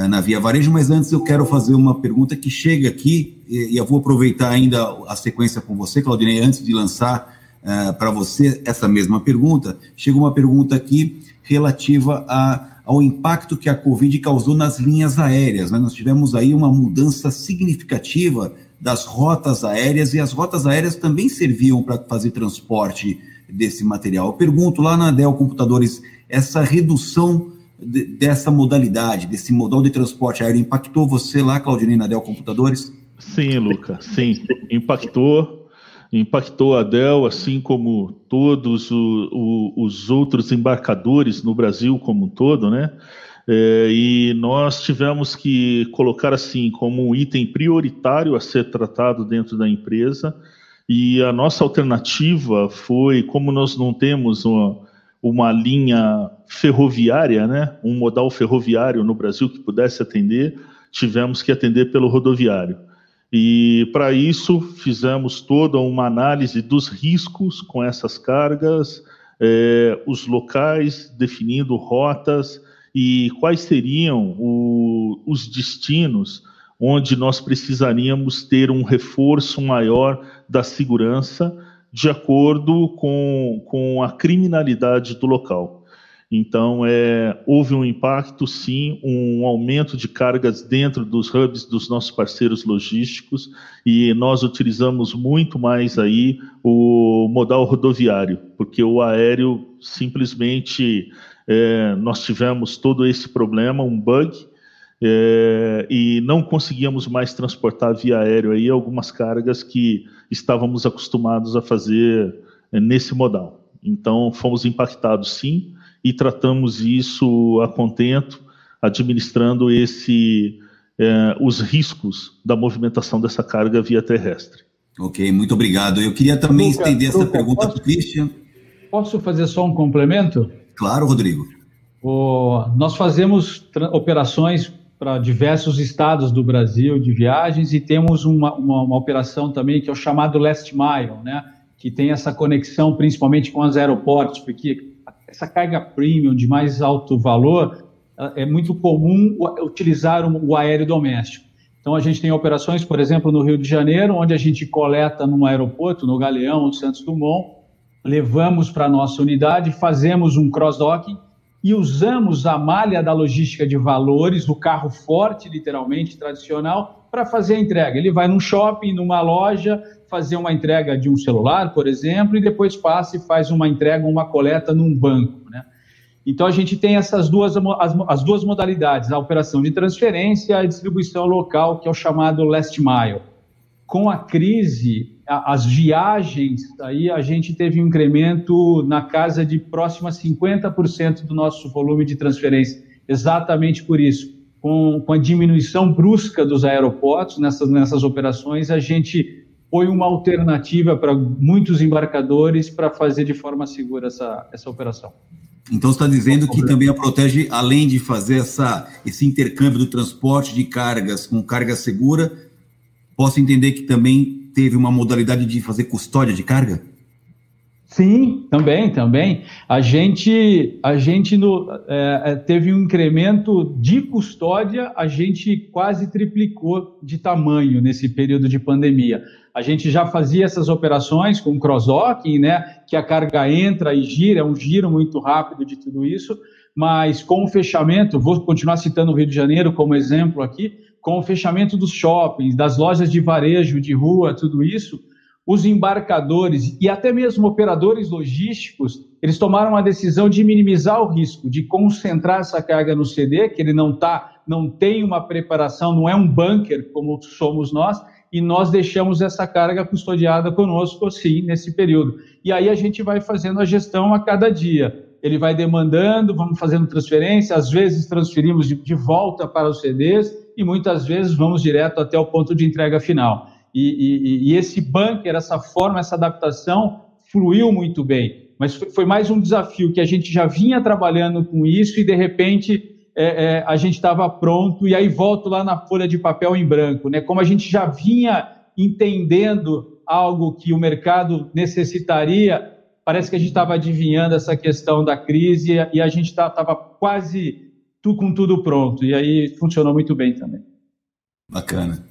na Via Varejo, mas antes eu quero fazer uma pergunta que chega aqui, e, eu vou aproveitar ainda a sequência com você, Claudinei, antes de lançar eh, para você essa mesma pergunta. Chega uma pergunta aqui relativa a, ao impacto que a Covid causou nas linhas aéreas. Né? Nós tivemos aí uma mudança significativa das rotas aéreas, e as rotas aéreas também serviam para fazer transporte desse material. Eu pergunto lá na Dell Computadores, essa redução de, dessa modalidade, desse modal de transporte aéreo, impactou você lá, Claudinei, na Dell Computadores? Sim, Luca, sim, impactou. impactou a Dell, assim como todos o, o, os outros embarcadores no Brasil como um todo, né? É, e nós tivemos que colocar assim como um item prioritário a ser tratado dentro da empresa. E a nossa alternativa foi, como nós não temos uma, uma linha ferroviária, né, um modal ferroviário no Brasil que pudesse atender, tivemos que atender pelo rodoviário. E para isso fizemos toda uma análise dos riscos com essas cargas, é, os locais, definindo rotas e quais seriam o, os destinos onde nós precisaríamos ter um reforço maior da segurança de acordo com, com a criminalidade do local. Então, é, houve um impacto, sim, um aumento de cargas dentro dos hubs dos nossos parceiros logísticos e nós utilizamos muito mais aí o modal rodoviário, porque o aéreo simplesmente é, nós tivemos todo esse problema, um bug, é, e não conseguíamos mais transportar via aéreo aí algumas cargas que estávamos acostumados a fazer é, nesse modal. Então, fomos impactados sim e tratamos isso a contento, administrando esse, é, os riscos da movimentação dessa carga via terrestre. Ok, muito obrigado. Eu queria também Luca, estender essa pergunta para o Christian. Posso fazer só um complemento? Claro, Rodrigo. O, nós fazemos operações para diversos estados do Brasil de viagens e temos uma, uma, uma, operação também que é o chamado Last Mile, né? que tem essa conexão principalmente com os aeroportos, porque essa carga premium de mais alto valor é muito comum utilizar o aéreo doméstico. Então a gente tem operações, por exemplo, no Rio de Janeiro, onde a gente coleta num aeroporto, no Galeão, no Santos Dumont, levamos para a nossa unidade, fazemos um cross-docking e usamos a malha da logística de valores, do carro forte, literalmente, tradicional, para fazer a entrega. Ele vai num shopping, numa loja, fazer uma entrega de um celular, por exemplo, e depois passa e faz uma entrega, uma coleta num banco. Né? Então, a gente tem essas duas, as, as duas modalidades, a operação de transferência e a distribuição local, que é o chamado last mile. Com a crise, as viagens, aí a gente teve um incremento na casa de próximo a 50% do nosso volume de transferência, exatamente por isso. Com, com a diminuição brusca dos aeroportos nessas, nessas operações, a gente foi uma alternativa para muitos embarcadores para fazer de forma segura essa, essa operação. Então, você está dizendo que também a Protege, além de fazer essa, esse intercâmbio do transporte de cargas com carga segura, posso entender que também teve uma modalidade de fazer custódia de carga? Sim, também, também. A gente, a gente no, é, é, teve um incremento de custódia, a gente quase triplicou de tamanho nesse período de pandemia. A gente já fazia essas operações com cross-docking, né, que a carga entra e gira, é um giro muito rápido de tudo isso, mas com o fechamento, vou continuar citando o Rio de Janeiro como exemplo aqui, com o fechamento dos shoppings, das lojas de varejo, de rua, tudo isso, os embarcadores e até mesmo operadores logísticos, eles tomaram a decisão de minimizar o risco, de concentrar essa carga no CD, que ele não tá, não tem uma preparação, não é um bunker como somos nós, e nós deixamos essa carga custodiada conosco, sim, nesse período. E aí a gente vai fazendo a gestão a cada dia. Ele vai demandando, vamos fazendo transferência, às vezes transferimos de, de volta para os CDs, e muitas vezes vamos direto até o ponto de entrega final. E, e, e esse bunker, essa forma, essa adaptação fluiu muito bem. Mas foi, mais um desafio que a gente já vinha trabalhando com isso e de repente é, é, a gente estava pronto. E aí volto lá na folha de papel em branco, né? Como a gente já vinha entendendo algo que o mercado necessitaria, parece que a gente estava adivinhando essa questão da crise e a gente estava tá, quase tu com tudo pronto. E aí funcionou muito bem também. Bacana.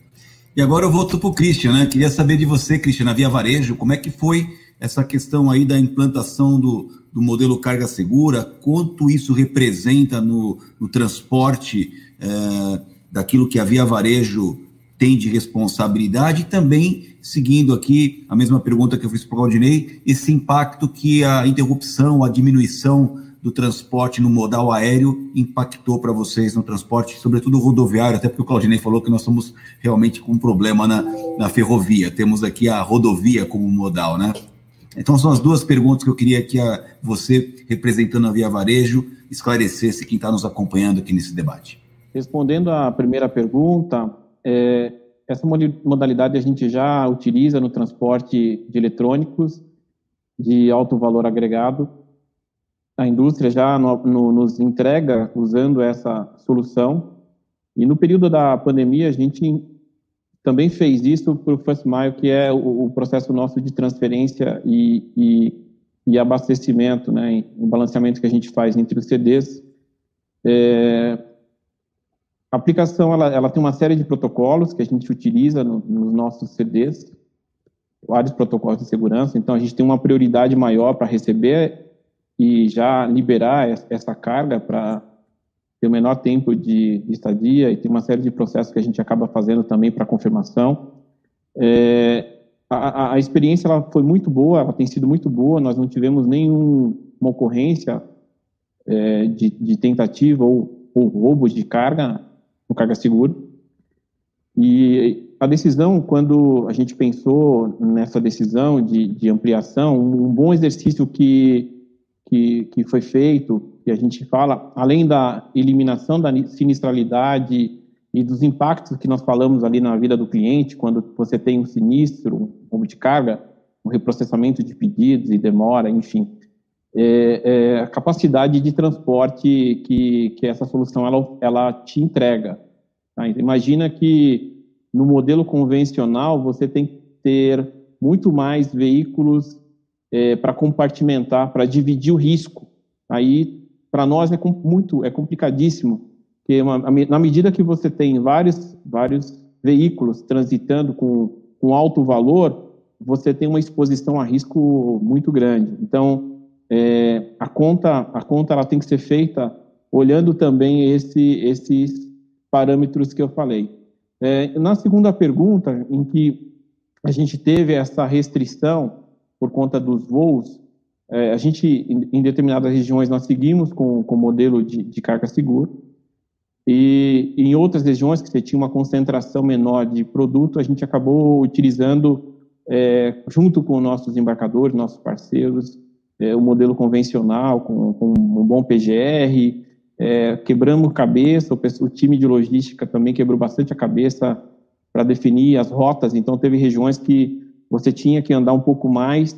E agora eu volto para o Christian, né? Queria saber de você, Christian, na Via Varejo, como é que foi essa questão aí da implantação do, do modelo carga segura, quanto isso representa no, no transporte é, daquilo que a Via Varejo tem de responsabilidade e também, seguindo aqui a mesma pergunta que eu fiz para o Claudinei, esse impacto que a interrupção, a diminuição do transporte no modal aéreo impactou para vocês no transporte, sobretudo rodoviário, até porque o Claudinei falou que nós estamos realmente com um problema na, na ferrovia. Temos aqui a rodovia como modal, né? Então, são as duas perguntas que eu queria que a, você, representando a Via Varejo, esclarecesse quem está nos acompanhando aqui nesse debate. Respondendo à primeira pergunta, é, essa modalidade a gente já utiliza no transporte de eletrônicos de alto valor agregado. A indústria já no, no, nos entrega usando essa solução. E no período da pandemia, a gente também fez isso para o First Mile, que é o, o, processo nosso de transferência e, e, e abastecimento, né, o balanceamento que a gente faz entre os CDs. É, a aplicação ela, ela, tem uma série de protocolos que a gente utiliza no, nos nossos CDs, vários protocolos de segurança, então a gente tem uma prioridade maior para receber e já liberar essa carga para ter o menor tempo de, de, estadia e tem uma série de processos que a gente acaba fazendo também para confirmação. É, a, a, experiência ela foi muito boa, ela tem sido muito boa, nós não tivemos nenhuma ocorrência é, de, de, tentativa ou, ou roubo de carga no carga seguro. E a decisão, quando a gente pensou nessa decisão de, de ampliação, um bom exercício que, que, que foi feito, que a gente fala, além da eliminação da sinistralidade e dos impactos que nós falamos ali na vida do cliente, quando você tem um sinistro, um de carga, um reprocessamento de pedidos e demora, enfim, é, é, a capacidade de transporte que, que essa solução ela, ela te entrega. Tá? Imagina que no modelo convencional você tem que ter muito mais veículos é, para compartimentar, para dividir o risco. Aí, para nós é muito, é complicadíssimo, porque uma, na medida que você tem vários, vários veículos transitando com, com alto valor, você tem uma exposição a risco muito grande. Então, é, a conta, a conta ela tem que ser feita olhando também esse, esses parâmetros que eu falei. É, na segunda pergunta, em que a gente teve essa restrição por conta dos voos, é, a gente, em, em, determinadas regiões, nós seguimos com o modelo de, de carga segura, e em outras regiões que você tinha uma concentração menor de produto, a gente acabou utilizando, é, junto com nossos embarcadores, nossos parceiros, é, o modelo convencional, com, com, um bom PGR, é, quebramos cabeça, o, o, time de logística também quebrou bastante a cabeça para definir as rotas, então teve regiões que você tinha que andar um pouco mais,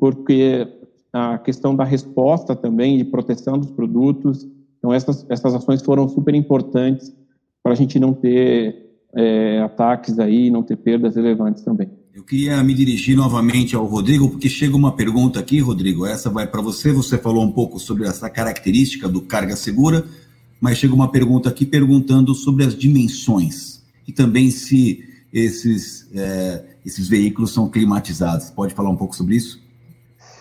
porque a questão da resposta também, de proteção dos produtos, então essas, essas ações foram super importantes para a gente não ter é, ataques aí, não ter perdas relevantes também. Eu queria me dirigir novamente ao Rodrigo, porque chega uma pergunta aqui, Rodrigo. Essa vai para você. Você falou um pouco sobre essa característica do carga segura, mas chega uma pergunta aqui perguntando sobre as dimensões e também se esses, é, esses veículos são climatizados. Pode falar um pouco sobre isso?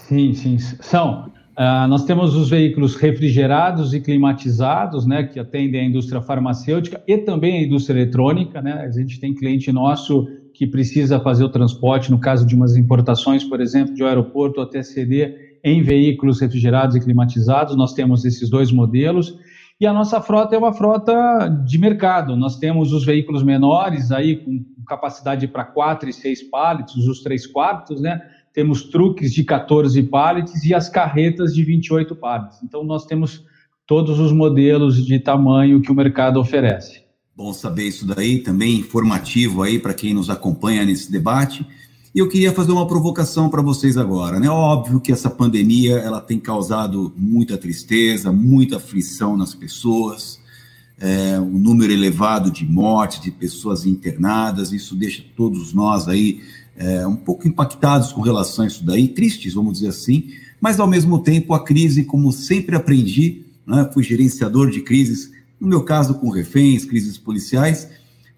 Sim, sim, são. Uh, nós temos os veículos refrigerados e climatizados, né, que atendem a indústria farmacêutica e também a indústria eletrônica, né. A gente tem cliente nosso que precisa fazer o transporte, no caso de umas importações, por exemplo, de um aeroporto até CD, em veículos refrigerados e climatizados. Nós temos esses dois modelos. E a nossa frota é uma frota de mercado. Nós temos os veículos menores, aí com capacidade para 4 e 6 pallets, os 3 quartos, né? Temos truques de 14 pallets e as carretas de 28 pallets. Então, nós temos todos os modelos de tamanho que o mercado oferece. Bom saber isso daí, também informativo aí para quem nos acompanha nesse debate. E eu queria fazer uma provocação para vocês agora, né? Óbvio que essa pandemia ela tem causado muita tristeza, muita aflição nas pessoas, é, um número elevado de mortes, de pessoas internadas. Isso deixa todos nós aí é, um pouco impactados com relação a isso daí, tristes, vamos dizer assim. Mas ao mesmo tempo a crise, como sempre aprendi, né? Fui gerenciador de crises no meu caso, com reféns, crises policiais,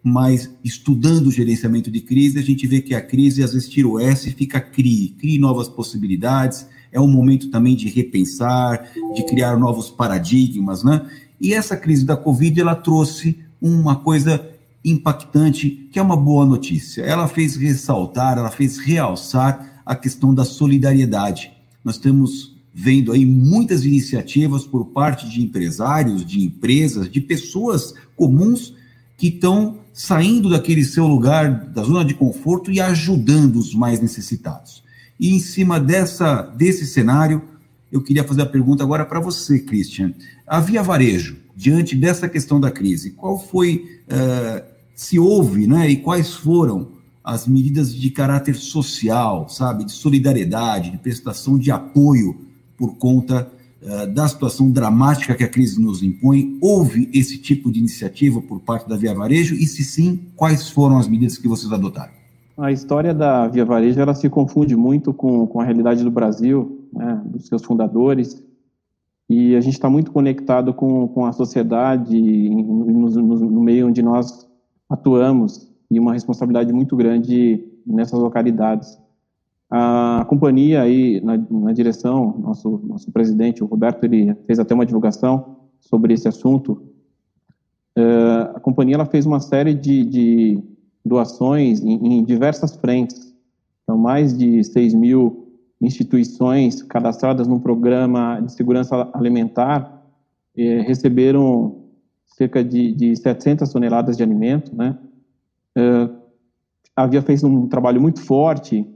mas estudando o gerenciamento de crise, a gente vê que a crise às vezes tira o S e fica CRI, crie novas possibilidades, é um momento também de repensar, de criar novos paradigmas, né? E essa crise da Covid, ela trouxe uma coisa impactante, que é uma boa notícia. Ela fez ressaltar, ela fez realçar a questão da solidariedade. Nós temos vendo aí muitas iniciativas por parte de empresários, de empresas, de pessoas comuns que estão saindo daquele seu lugar, da zona de conforto e ajudando os mais necessitados. E em cima dessa, desse cenário, eu queria fazer a pergunta agora para você, Christian. A Via Varejo, diante dessa questão da crise, qual foi, uh, se houve, né, e quais foram as medidas de caráter social, sabe, de solidariedade, de prestação de apoio por conta uh, da situação dramática que a crise nos impõe? Houve esse tipo de iniciativa por parte da Via Varejo? E se sim, quais foram as medidas que vocês adotaram? A história da Via Varejo ela se confunde muito com, com a realidade do Brasil, né, dos seus fundadores, e a gente está muito conectado com, com a sociedade, no, no, no meio onde nós atuamos, e uma responsabilidade muito grande nessas localidades. A companhia aí na, na direção, nosso nosso presidente, o Roberto, ele fez até uma divulgação sobre esse assunto. Uh, a companhia ela fez uma série de, de doações em, em, diversas frentes. Então, mais de 6 mil instituições cadastradas no programa de segurança alimentar eh, receberam cerca de, de 700 toneladas de alimento, né? Havia feito um trabalho muito forte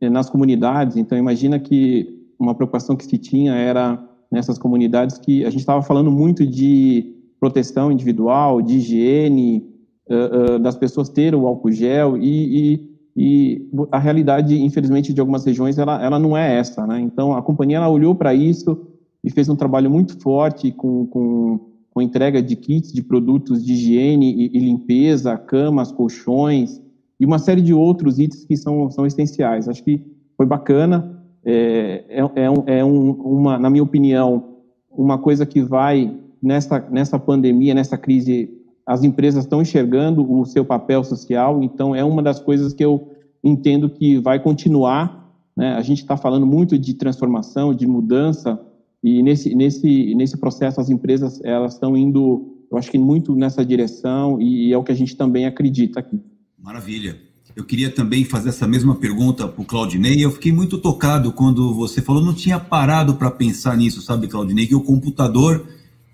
nas comunidades. Então, imagina que uma preocupação que se tinha era nessas comunidades que a gente estava falando muito de proteção individual, de higiene, uh, uh, das pessoas terem o álcool gel e, e, e, a realidade, infelizmente, de algumas regiões, ela, ela não é essa, né? Então, a companhia ela olhou para isso e fez um trabalho muito forte com, com, com entrega de kits de produtos de higiene e, e limpeza, camas, colchões, e uma série de outros itens que são, são essenciais. Acho que foi bacana, é, é, é, é um, uma, na minha opinião, uma coisa que vai, nessa, nessa pandemia, nessa crise, as empresas estão enxergando o seu papel social, então é uma das coisas que eu entendo que vai continuar. Né? A gente está falando muito de transformação, de mudança, e nesse, nesse, nesse processo as empresas elas estão indo, eu acho que muito nessa direção, e é o que a gente também acredita aqui. Maravilha. Eu queria também fazer essa mesma pergunta para o Claudinei. Eu fiquei muito tocado quando você falou, não tinha parado para pensar nisso, sabe, Claudinei, que o computador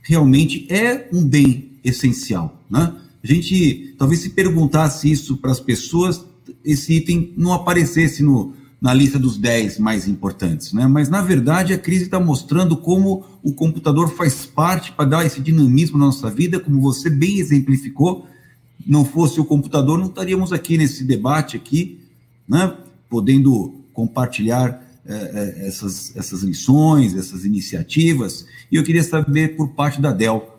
realmente é um bem essencial. Né? A gente talvez se perguntasse isso para as pessoas, esse item não aparecesse no, na lista dos 10 mais importantes. Né? Mas, na verdade, a crise está mostrando como o computador faz parte para dar esse dinamismo na nossa vida, como você bem exemplificou não fosse o computador, não estaríamos aqui nesse debate aqui, né, podendo compartilhar é, é, essas, essas lições, essas iniciativas. E eu queria saber por parte da Dell,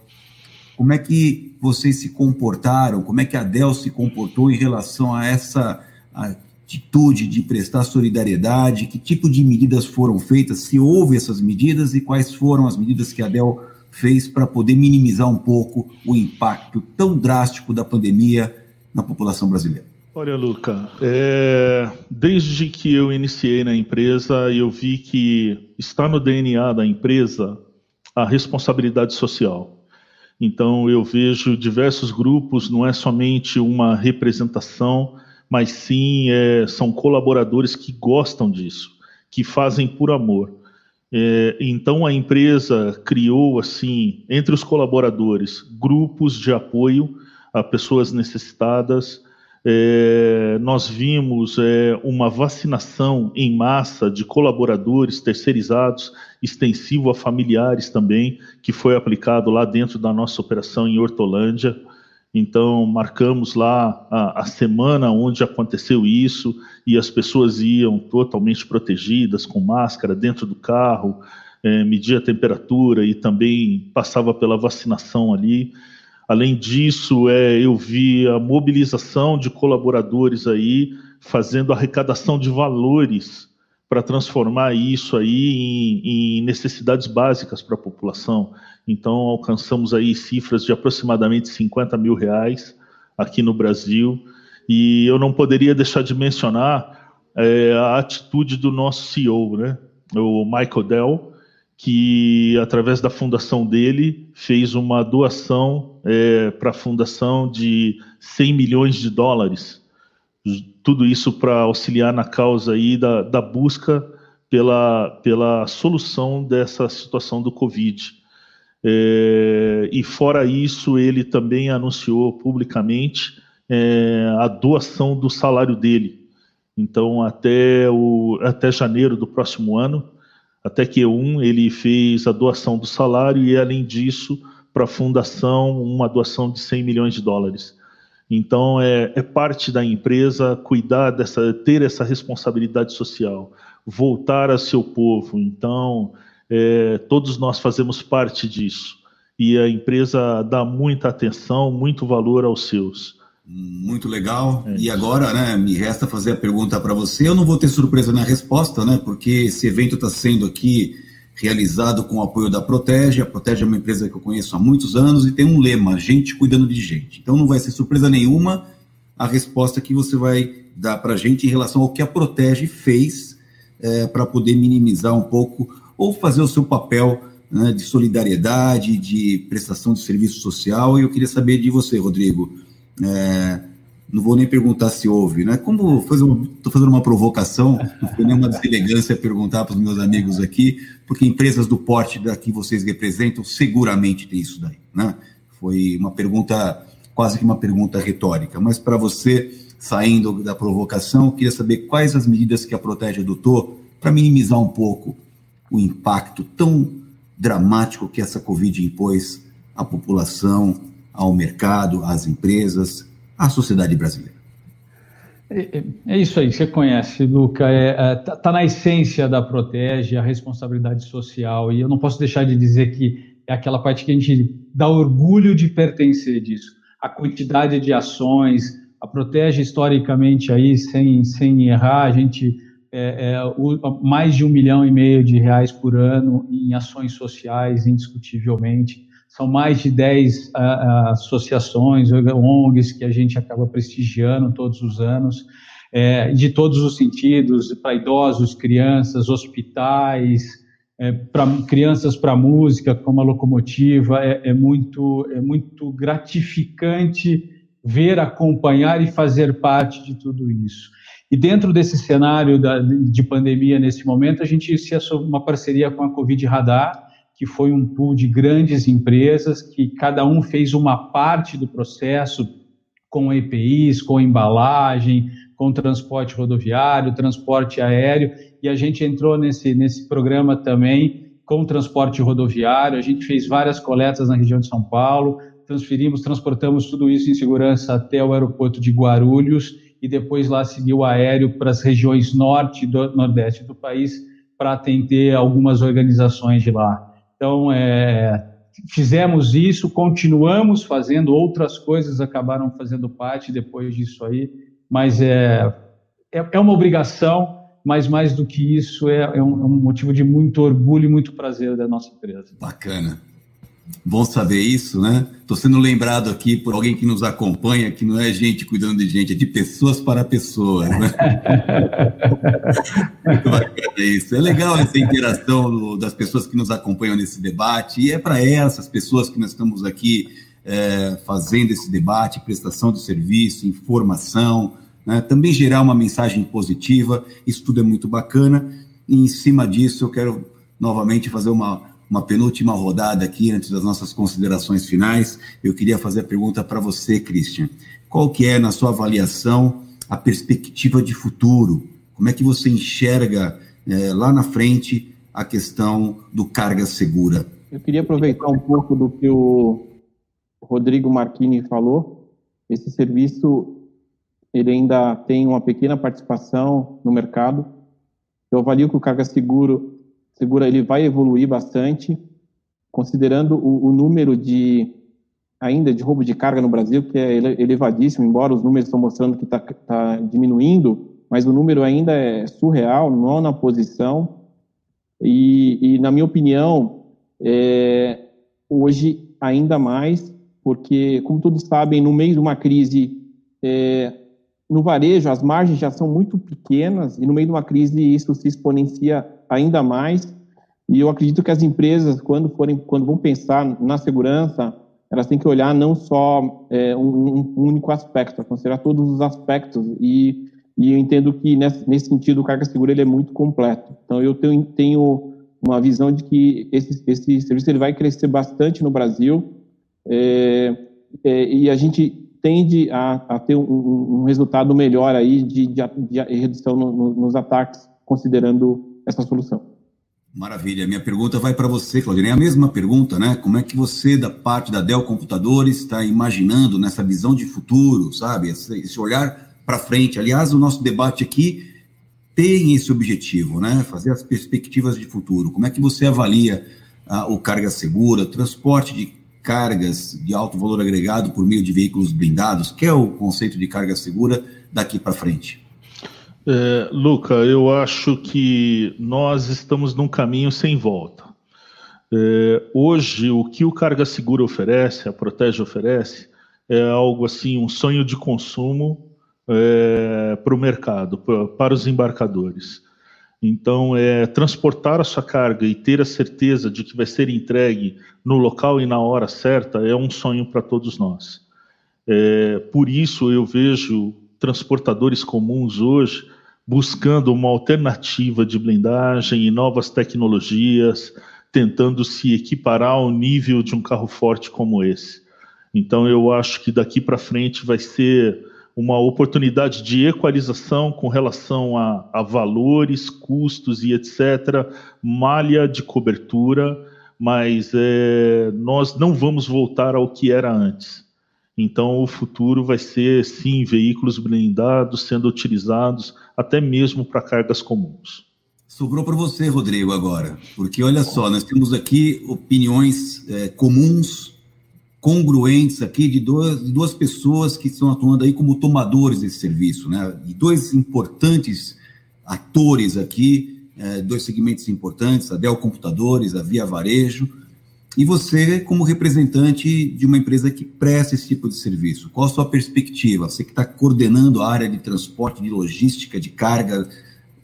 como é que vocês se comportaram, como é que a Dell se comportou em relação a essa atitude de prestar solidariedade, que tipo de medidas foram feitas, se houve essas medidas e quais foram as medidas que a Dell fez para poder minimizar um pouco o impacto tão drástico da pandemia na população brasileira? Olha, Luca, é, desde que eu iniciei na empresa, eu vi que está no DNA da empresa a responsabilidade social. Então, eu vejo diversos grupos, não é somente uma representação, mas sim é, são colaboradores que gostam disso, que fazem por amor. É, então a empresa criou assim entre os colaboradores grupos de apoio a pessoas necessitadas. É, nós vimos é, uma vacinação em massa de colaboradores terceirizados, extensivo a familiares também, que foi aplicado lá dentro da nossa operação em Hortolândia. Então, marcamos lá a, a, semana onde aconteceu isso e as pessoas iam totalmente protegidas, com máscara dentro do carro, é, media a temperatura e também passava pela vacinação ali. Além disso, é, eu vi a mobilização de colaboradores aí fazendo arrecadação de valores para transformar isso aí em, em necessidades básicas para a população. Então, alcançamos aí cifras de aproximadamente 50 mil reais aqui no Brasil. E eu não poderia deixar de mencionar é, a atitude do nosso CEO, né? o Michael Dell, que, através da fundação dele, fez uma doação é, para a fundação de 100 milhões de dólares tudo isso para auxiliar na causa aí da, da busca pela, pela solução dessa situação do Covid. É, e fora isso, ele também anunciou publicamente é, a doação do salário dele. Então, até, o, até janeiro do próximo ano, até Q1, ele fez a doação do salário e, além disso, para a fundação, uma doação de 100 milhões de dólares. Então, é, é, parte da empresa cuidar dessa, ter essa responsabilidade social, voltar a seu povo. Então, é, todos nós fazemos parte disso. E a empresa dá muita atenção, muito valor aos seus. Muito legal. É. E agora, né, me resta fazer a pergunta para você. Eu não vou ter surpresa na resposta, né, porque esse evento está sendo aqui realizado com o apoio da Protege. A Protege é uma empresa que eu conheço há muitos anos e tem um lema: gente cuidando de gente. Então não vai ser surpresa nenhuma a resposta que você vai dar para a gente em relação ao que a Protege fez é, para poder minimizar um pouco ou fazer o seu papel né, de solidariedade, de prestação de serviço social. E eu queria saber de você, Rodrigo. É, não vou nem perguntar se houve, né? Como estou fazendo uma provocação, não foi nenhuma deselegância perguntar para os meus amigos aqui, porque empresas do porte da que vocês representam seguramente tem isso daí, né? Foi uma pergunta, quase que uma pergunta retórica, mas para você, saindo da provocação, queria saber quais as medidas que a Protege adotou para minimizar um pouco o impacto tão dramático que essa Covid impôs à população, ao mercado, às empresas, à sociedade brasileira. É, é, é isso aí, você conhece, Luca. Está é, é tá, tá na essência da Protege, a responsabilidade social. E eu não posso deixar de dizer que é aquela parte que a gente dá orgulho de pertencer disso. A quantidade de ações, a Protege historicamente aí, sem, sem errar, a gente é, é, o, mais de um milhão e meio de reais por ano em ações sociais, indiscutivelmente. São mais de 10 uh, associações, ONGs, que a gente acaba prestigiando todos os anos, é, de todos os sentidos, para idosos, crianças, hospitais, é, para crianças para música, como a locomotiva, é, é, muito, é muito gratificante ver, acompanhar e fazer parte de tudo isso. E dentro desse cenário da, de pandemia nesse momento, a gente se uma parceria com a Covid Radar, que foi um pool de grandes empresas que cada um fez uma parte do processo com EPIs, com embalagem, com transporte rodoviário, transporte aéreo, e a gente entrou nesse, nesse programa também com transporte rodoviário, a gente fez várias coletas na região de São Paulo, transferimos, transportamos tudo isso em segurança até o aeroporto de Guarulhos e depois lá seguiu aéreo para as regiões norte e nordeste do país para atender algumas organizações de lá. Então, é, fizemos isso, continuamos fazendo, outras coisas acabaram fazendo parte depois disso aí, mas é, é, é uma obrigação, mas mais do que isso, é, é, um, é um motivo de muito orgulho e muito prazer da nossa empresa. Bacana. Bom saber isso, né? Estou sendo lembrado aqui por alguém que nos acompanha, que não é gente cuidando de gente, é de pessoas para pessoas, né? Muito bacana isso. É legal essa interação das pessoas que nos acompanham nesse debate, e é para essas pessoas que nós estamos aqui é, fazendo esse debate, prestação de serviço, informação, né? também gerar uma mensagem positiva, isso tudo é muito bacana, e em cima disso eu quero novamente fazer uma uma penúltima rodada aqui antes das nossas considerações finais. Eu queria fazer a pergunta para você, Christian. Qual que é, na sua avaliação, a perspectiva de futuro? Como é que você enxerga é, lá na frente a questão do carga segura? Eu queria aproveitar um pouco do que o Rodrigo Marchini falou. Esse serviço ele ainda tem uma pequena participação no mercado. Eu avalio que o carga seguro segura ele vai evoluir bastante, considerando o, o número de ainda de roubo de carga no Brasil, que é elevadíssimo, embora os números estão mostrando que está tá diminuindo, mas o número ainda é surreal, nona posição. E, e na minha opinião, é, hoje ainda mais, porque, como todos sabem, no meio de uma crise, é, no varejo, as margens já são muito pequenas, e no meio de uma crise isso se exponencia ainda mais. E eu acredito que as empresas, quando forem, quando vão pensar na segurança, elas têm que olhar não só é, um, um, único aspecto, considerar todos os aspectos. E e eu entendo que nesse, nesse sentido o carga segura ele é muito completo. Então eu tenho, tenho uma visão de que esse, esse serviço ele vai crescer bastante no Brasil é, é, e a gente tende a, a ter um, um, resultado melhor aí de, de, de redução no, no, nos ataques, considerando essa solução. Maravilha. Minha pergunta vai para você, Claudinei. É a mesma pergunta, né? Como é que você, da parte da Dell Computadores, está imaginando nessa visão de futuro, sabe? Esse olhar para frente. Aliás, o nosso debate aqui tem esse objetivo, né? Fazer as perspectivas de futuro. Como é que você avalia ah, o carga segura, transporte de cargas de alto valor agregado por meio de veículos blindados? Que é o conceito de carga segura daqui para frente? É, Luca, eu acho que nós estamos num caminho sem volta. É, hoje, o que o Carga Segura oferece, a Protege oferece, é algo assim, um sonho de consumo é, para o mercado, pra, para os embarcadores. Então, é, transportar a sua carga e ter a certeza de que vai ser entregue no local e na hora certa é um sonho para todos nós. É, por isso, eu vejo transportadores comuns hoje buscando uma alternativa de blindagem e novas tecnologias, tentando se equiparar ao nível de um carro forte como esse. Então, eu acho que daqui para frente vai ser uma oportunidade de equalização com relação a, a, valores, custos e etc., malha de cobertura, mas é, nós não vamos voltar ao que era antes. Então, o futuro vai ser, sim, veículos blindados sendo utilizados até mesmo para cargas comuns. Sobrou para você, Rodrigo, agora, porque olha só, nós temos aqui opiniões é, comuns, congruentes aqui de duas, de duas pessoas que estão atuando aí como tomadores desse serviço, né? E dois importantes atores aqui, é, dois segmentos importantes, a Dell Computadores, a Via Varejo, e você, como representante de uma empresa que presta esse tipo de serviço, qual a sua perspectiva? Você que está coordenando a área de transporte, de logística, de carga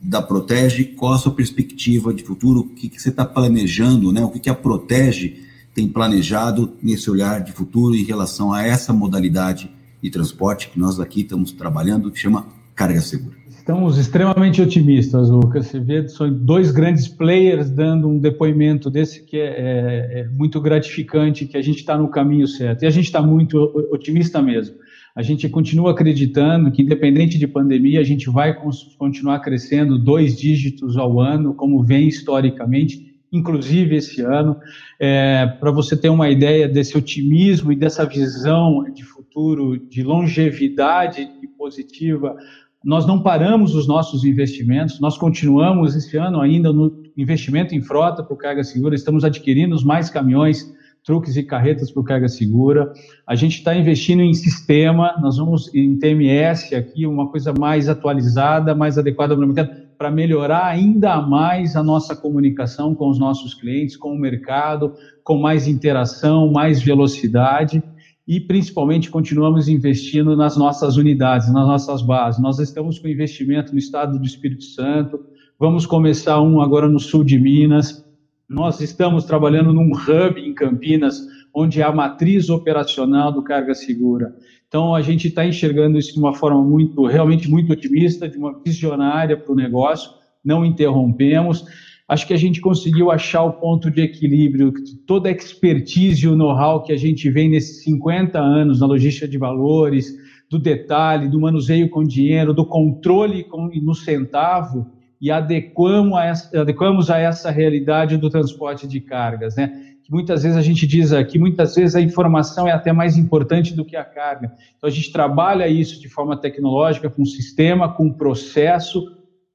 da Protege, qual a sua perspectiva de futuro? O que, que você está planejando, né? o que, que a Protege tem planejado nesse olhar de futuro em relação a essa modalidade de transporte que nós aqui estamos trabalhando, que chama carga segura? Estamos extremamente otimistas, Lucas. Você vê, são dois grandes players dando um depoimento desse que é, é, é muito gratificante, que a gente está no caminho certo. E a gente está muito otimista mesmo. A gente continua acreditando que, independente de pandemia, a gente vai continuar crescendo dois dígitos ao ano, como vem historicamente, inclusive esse ano. É, Para você ter uma ideia desse otimismo e dessa visão de futuro, de longevidade positiva, nós não paramos os nossos investimentos, nós continuamos esse ano ainda no investimento em frota para o carga segura, estamos adquirindo mais caminhões, truques e carretas para o carga segura. A gente está investindo em sistema, nós vamos em TMS aqui, uma coisa mais atualizada, mais adequada para o mercado, para melhorar ainda mais a nossa comunicação com os nossos clientes, com o mercado, com mais interação, mais velocidade e principalmente continuamos investindo nas nossas unidades, nas nossas bases. Nós estamos com investimento no estado do Espírito Santo, vamos começar um agora no sul de Minas. Nós estamos trabalhando num hub em Campinas, onde a matriz operacional do Carga Segura. Então, a gente está enxergando isso de uma forma muito, realmente muito otimista, de uma visionária para o negócio, não interrompemos acho que a gente conseguiu achar o ponto de equilíbrio, toda a expertise e o know-how que a gente vem nesses 50 anos na logística de valores, do detalhe, do manuseio com dinheiro, do controle com, no centavo, e adequamos a, essa, adequamos a essa realidade do transporte de cargas, né? Que muitas vezes a gente diz aqui, muitas vezes a informação é até mais importante do que a carga. Então a gente trabalha isso de forma tecnológica, com sistema, com processo,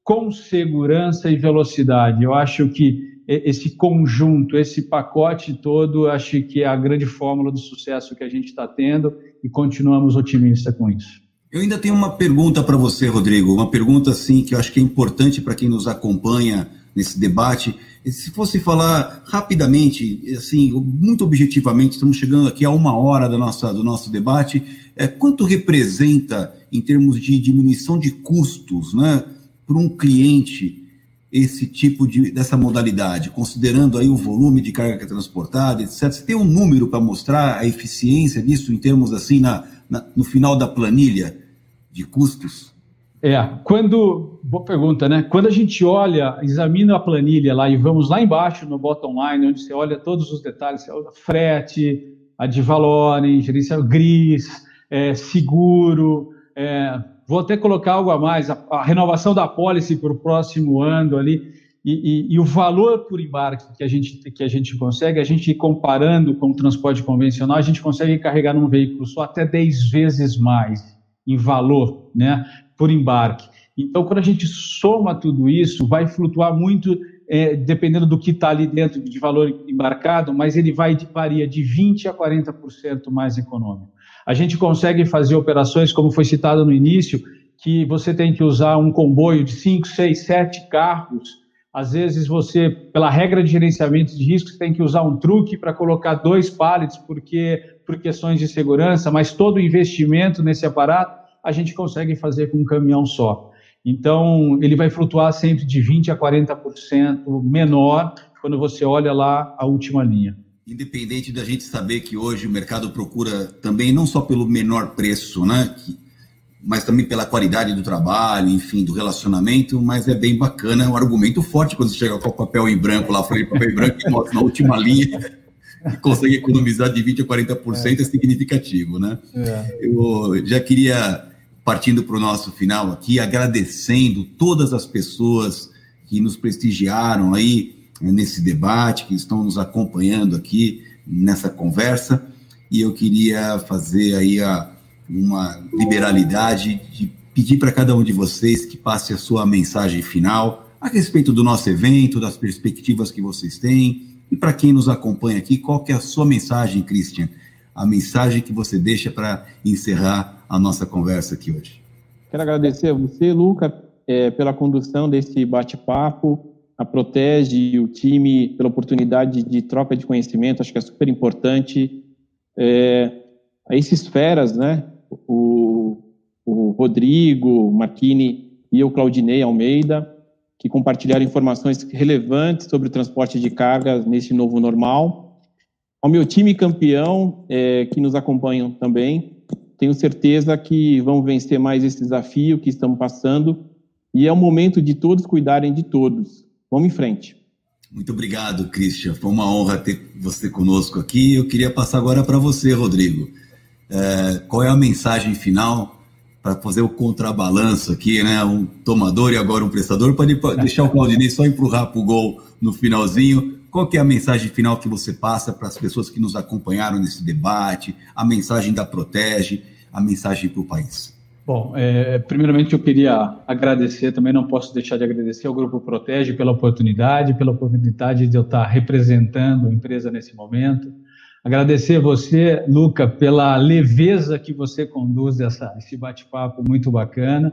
com segurança e velocidade. Eu acho que esse conjunto, esse pacote todo, acho que é a grande fórmula do sucesso que a gente está tendo e continuamos otimistas com isso. Eu ainda tenho uma pergunta para você, Rodrigo, uma pergunta assim que eu acho que é importante para quem nos acompanha nesse debate. Se fosse falar rapidamente, assim, muito objetivamente, estamos chegando aqui a uma hora do nosso debate, é, quanto representa em termos de diminuição de custos, né? para um cliente esse tipo de dessa modalidade, considerando aí o volume de carga que é transportada, etc. Você tem um número para mostrar a eficiência disso em termos assim na, na, no final da planilha de custos? É, quando, boa pergunta, né? Quando a gente olha, examina a planilha lá e vamos lá embaixo no bottom line, onde você olha todos os detalhes, frete, a de valores, gerenciamento gris, é, seguro, é, vou até colocar algo a mais, a, a renovação da policy para o próximo ano ali, e, e, e, o valor por embarque que a, gente, que a gente consegue, a gente comparando com o transporte convencional, a gente consegue carregar num veículo só até 10 vezes mais em valor, né? por embarque. Então, quando a gente soma tudo isso, vai flutuar muito, é, dependendo do que está ali dentro de valor embarcado, mas ele vai de, varia de 20% a 40% mais econômico. A gente consegue fazer operações, como foi citado no início, que você tem que usar um comboio de 5, 6, 7 carros. Às vezes você, pela regra de gerenciamento de riscos, tem que usar um truque para colocar dois pallets, porque por questões de segurança, mas todo o investimento nesse aparato a gente consegue fazer com um caminhão só. Então, ele vai flutuar sempre de 20% a 40% menor quando você olha lá a última linha. Independente da gente saber que hoje o mercado procura também não só pelo menor preço, né, mas também pela qualidade do trabalho, enfim, do relacionamento, mas é bem bacana, é um argumento forte quando você chega com o papel em branco lá, falei papel em branco e mostra na última linha e consegue economizar de 20% a 40% é, é significativo, né? É. Eu já queria partindo para o nosso final aqui, agradecendo todas as pessoas que nos prestigiaram aí né, nesse debate, que estão nos acompanhando aqui nessa conversa, e eu queria fazer aí a, uma liberalidade de pedir para cada um de vocês que passe a sua mensagem final a respeito do nosso evento, das perspectivas que vocês têm, e para quem nos acompanha aqui, qual que é a sua mensagem, Christian? A mensagem que você deixa para encerrar a nossa conversa aqui hoje. Quero agradecer a você, Luca, é, pela condução desse bate-papo, a Protege e o time pela oportunidade de troca de conhecimento, acho que é super importante. É, esses feras, né, o, o Rodrigo, Marquini e o Claudinei Almeida, que compartilharam informações relevantes sobre o transporte de cargas nesse novo normal. Ao meu time campeão, é, que nos acompanham também, tenho certeza que vão vencer mais esse desafio que estamos passando e é o momento de todos cuidarem de todos. Vamos em frente. Muito obrigado, Christian. Foi uma honra ter você conosco aqui. Eu queria passar agora para você, Rodrigo. É, qual é a mensagem final para fazer o contrabalanço aqui, né? Um tomador e agora um prestador, para deixar o Claudinei só empurrar para o gol no finalzinho. Qual é a mensagem final que você passa para as pessoas que nos acompanharam nesse debate? A mensagem da Protege? a mensagem para o país? Bom, é, primeiramente eu queria agradecer, também não posso deixar de agradecer ao Grupo Protege pela oportunidade, pela oportunidade de eu estar representando a empresa nesse momento. Agradecer você, Luca, pela leveza que você conduz essa, esse bate-papo muito bacana.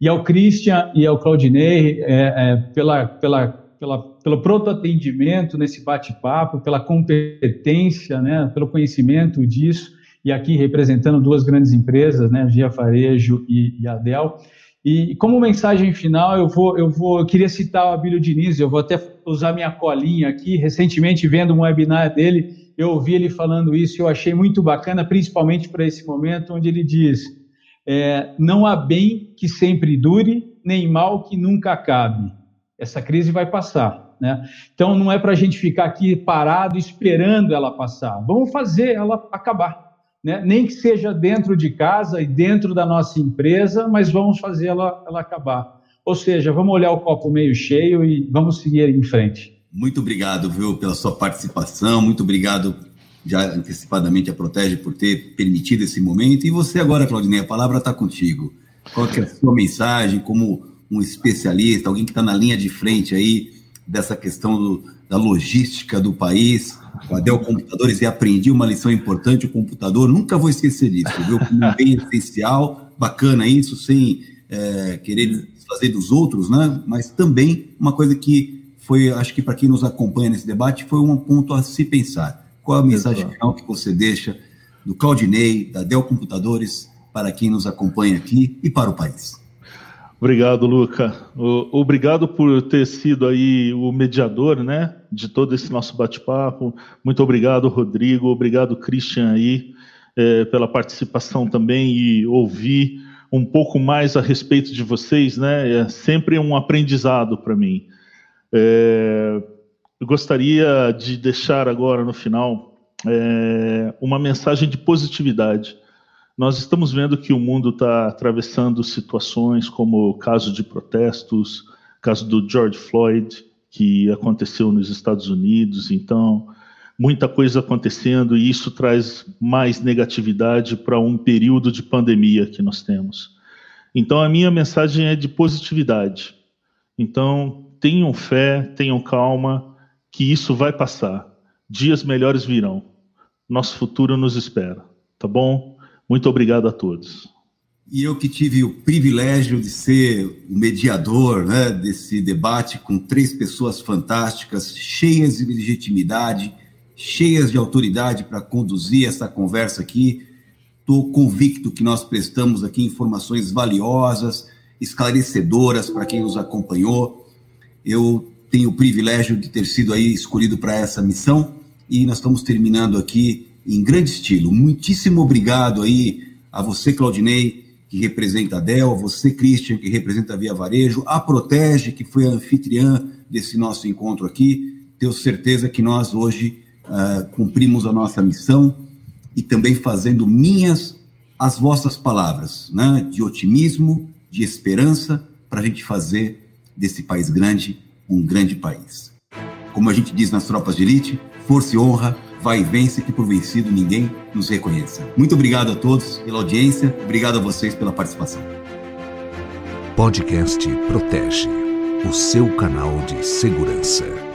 E ao Christian e ao Claudinei, é, é, pela, pela, pela, pelo pronto atendimento nesse bate-papo, pela competência, né, pelo conhecimento disso e aqui representando duas grandes empresas, né, Gia Farejo e, e a Dell. E como mensagem final, eu vou, eu vou, eu queria citar o Abílio Diniz, eu vou até usar minha colinha aqui. Recentemente, vendo um webinar dele, eu ouvi ele falando isso e eu achei muito bacana, principalmente para esse momento, onde ele diz: é, não há bem que sempre dure, nem mal que nunca acabe. Essa crise vai passar. Né? Então, não é para a gente ficar aqui parado esperando ela passar. Vamos fazer ela acabar né? nem que seja dentro de casa e dentro da nossa empresa, mas vamos fazer ela, ela acabar. Ou seja, vamos olhar o copo meio cheio e vamos seguir em frente. Muito obrigado, viu, pela sua participação, muito obrigado já antecipadamente a Protege por ter permitido esse momento. E você agora, Claudinei, a palavra está contigo. Qual é a sua mensagem como um especialista, alguém que está na linha de frente aí dessa questão do, da logística do país, com a Dell Computadores e aprendi uma lição importante, o computador, nunca vou esquecer disso, viu? Como um bem essencial, bacana isso, sem é, querer fazer dos outros, né? Mas também uma coisa que foi, acho que para quem nos acompanha nesse debate, foi um ponto a se pensar. Qual a mensagem final que você deixa do Claudinei, da Dell Computadores, para quem nos acompanha aqui e para o país? Obrigado, Luca. Obrigado por ter sido aí o mediador, né, de todo esse nosso bate-papo. Muito obrigado, Rodrigo. Obrigado, Christian aí, é, pela participação também e ouvir um pouco mais a respeito de vocês, né? É sempre um aprendizado para mim. É, eu gostaria de deixar agora no final é, uma mensagem de positividade. Nós estamos vendo que o mundo está atravessando situações como o caso de protestos, caso do George Floyd, que aconteceu nos Estados Unidos. Então, muita coisa acontecendo e isso traz mais negatividade para um período de pandemia que nós temos. Então, a minha mensagem é de positividade. Então, tenham fé, tenham calma, que isso vai passar. Dias melhores virão. Nosso futuro nos espera. Tá bom? Muito obrigado a todos. E eu que tive o privilégio de ser o mediador né, desse debate com três pessoas fantásticas, cheias de legitimidade, cheias de autoridade para conduzir essa conversa aqui. Estou convicto que nós prestamos aqui informações valiosas, esclarecedoras para quem nos acompanhou. Eu tenho o privilégio de ter sido aí escolhido para essa missão e nós estamos terminando aqui em grande estilo. Muitíssimo obrigado aí a você, Claudinei, que representa a Dell, a você, Christian, que representa a Via Varejo, a Protege, que foi a anfitriã desse nosso encontro aqui. Tenho certeza que nós hoje uh, cumprimos a nossa missão e também fazendo minhas as vossas palavras, né, de otimismo, de esperança, para a gente fazer desse país grande um grande país. Como a gente diz nas tropas de elite, força e honra, vai e vence, que por vencido ninguém nos reconheça. Muito obrigado a todos pela audiência, obrigado a vocês pela participação. Podcast Protege, o seu canal de segurança.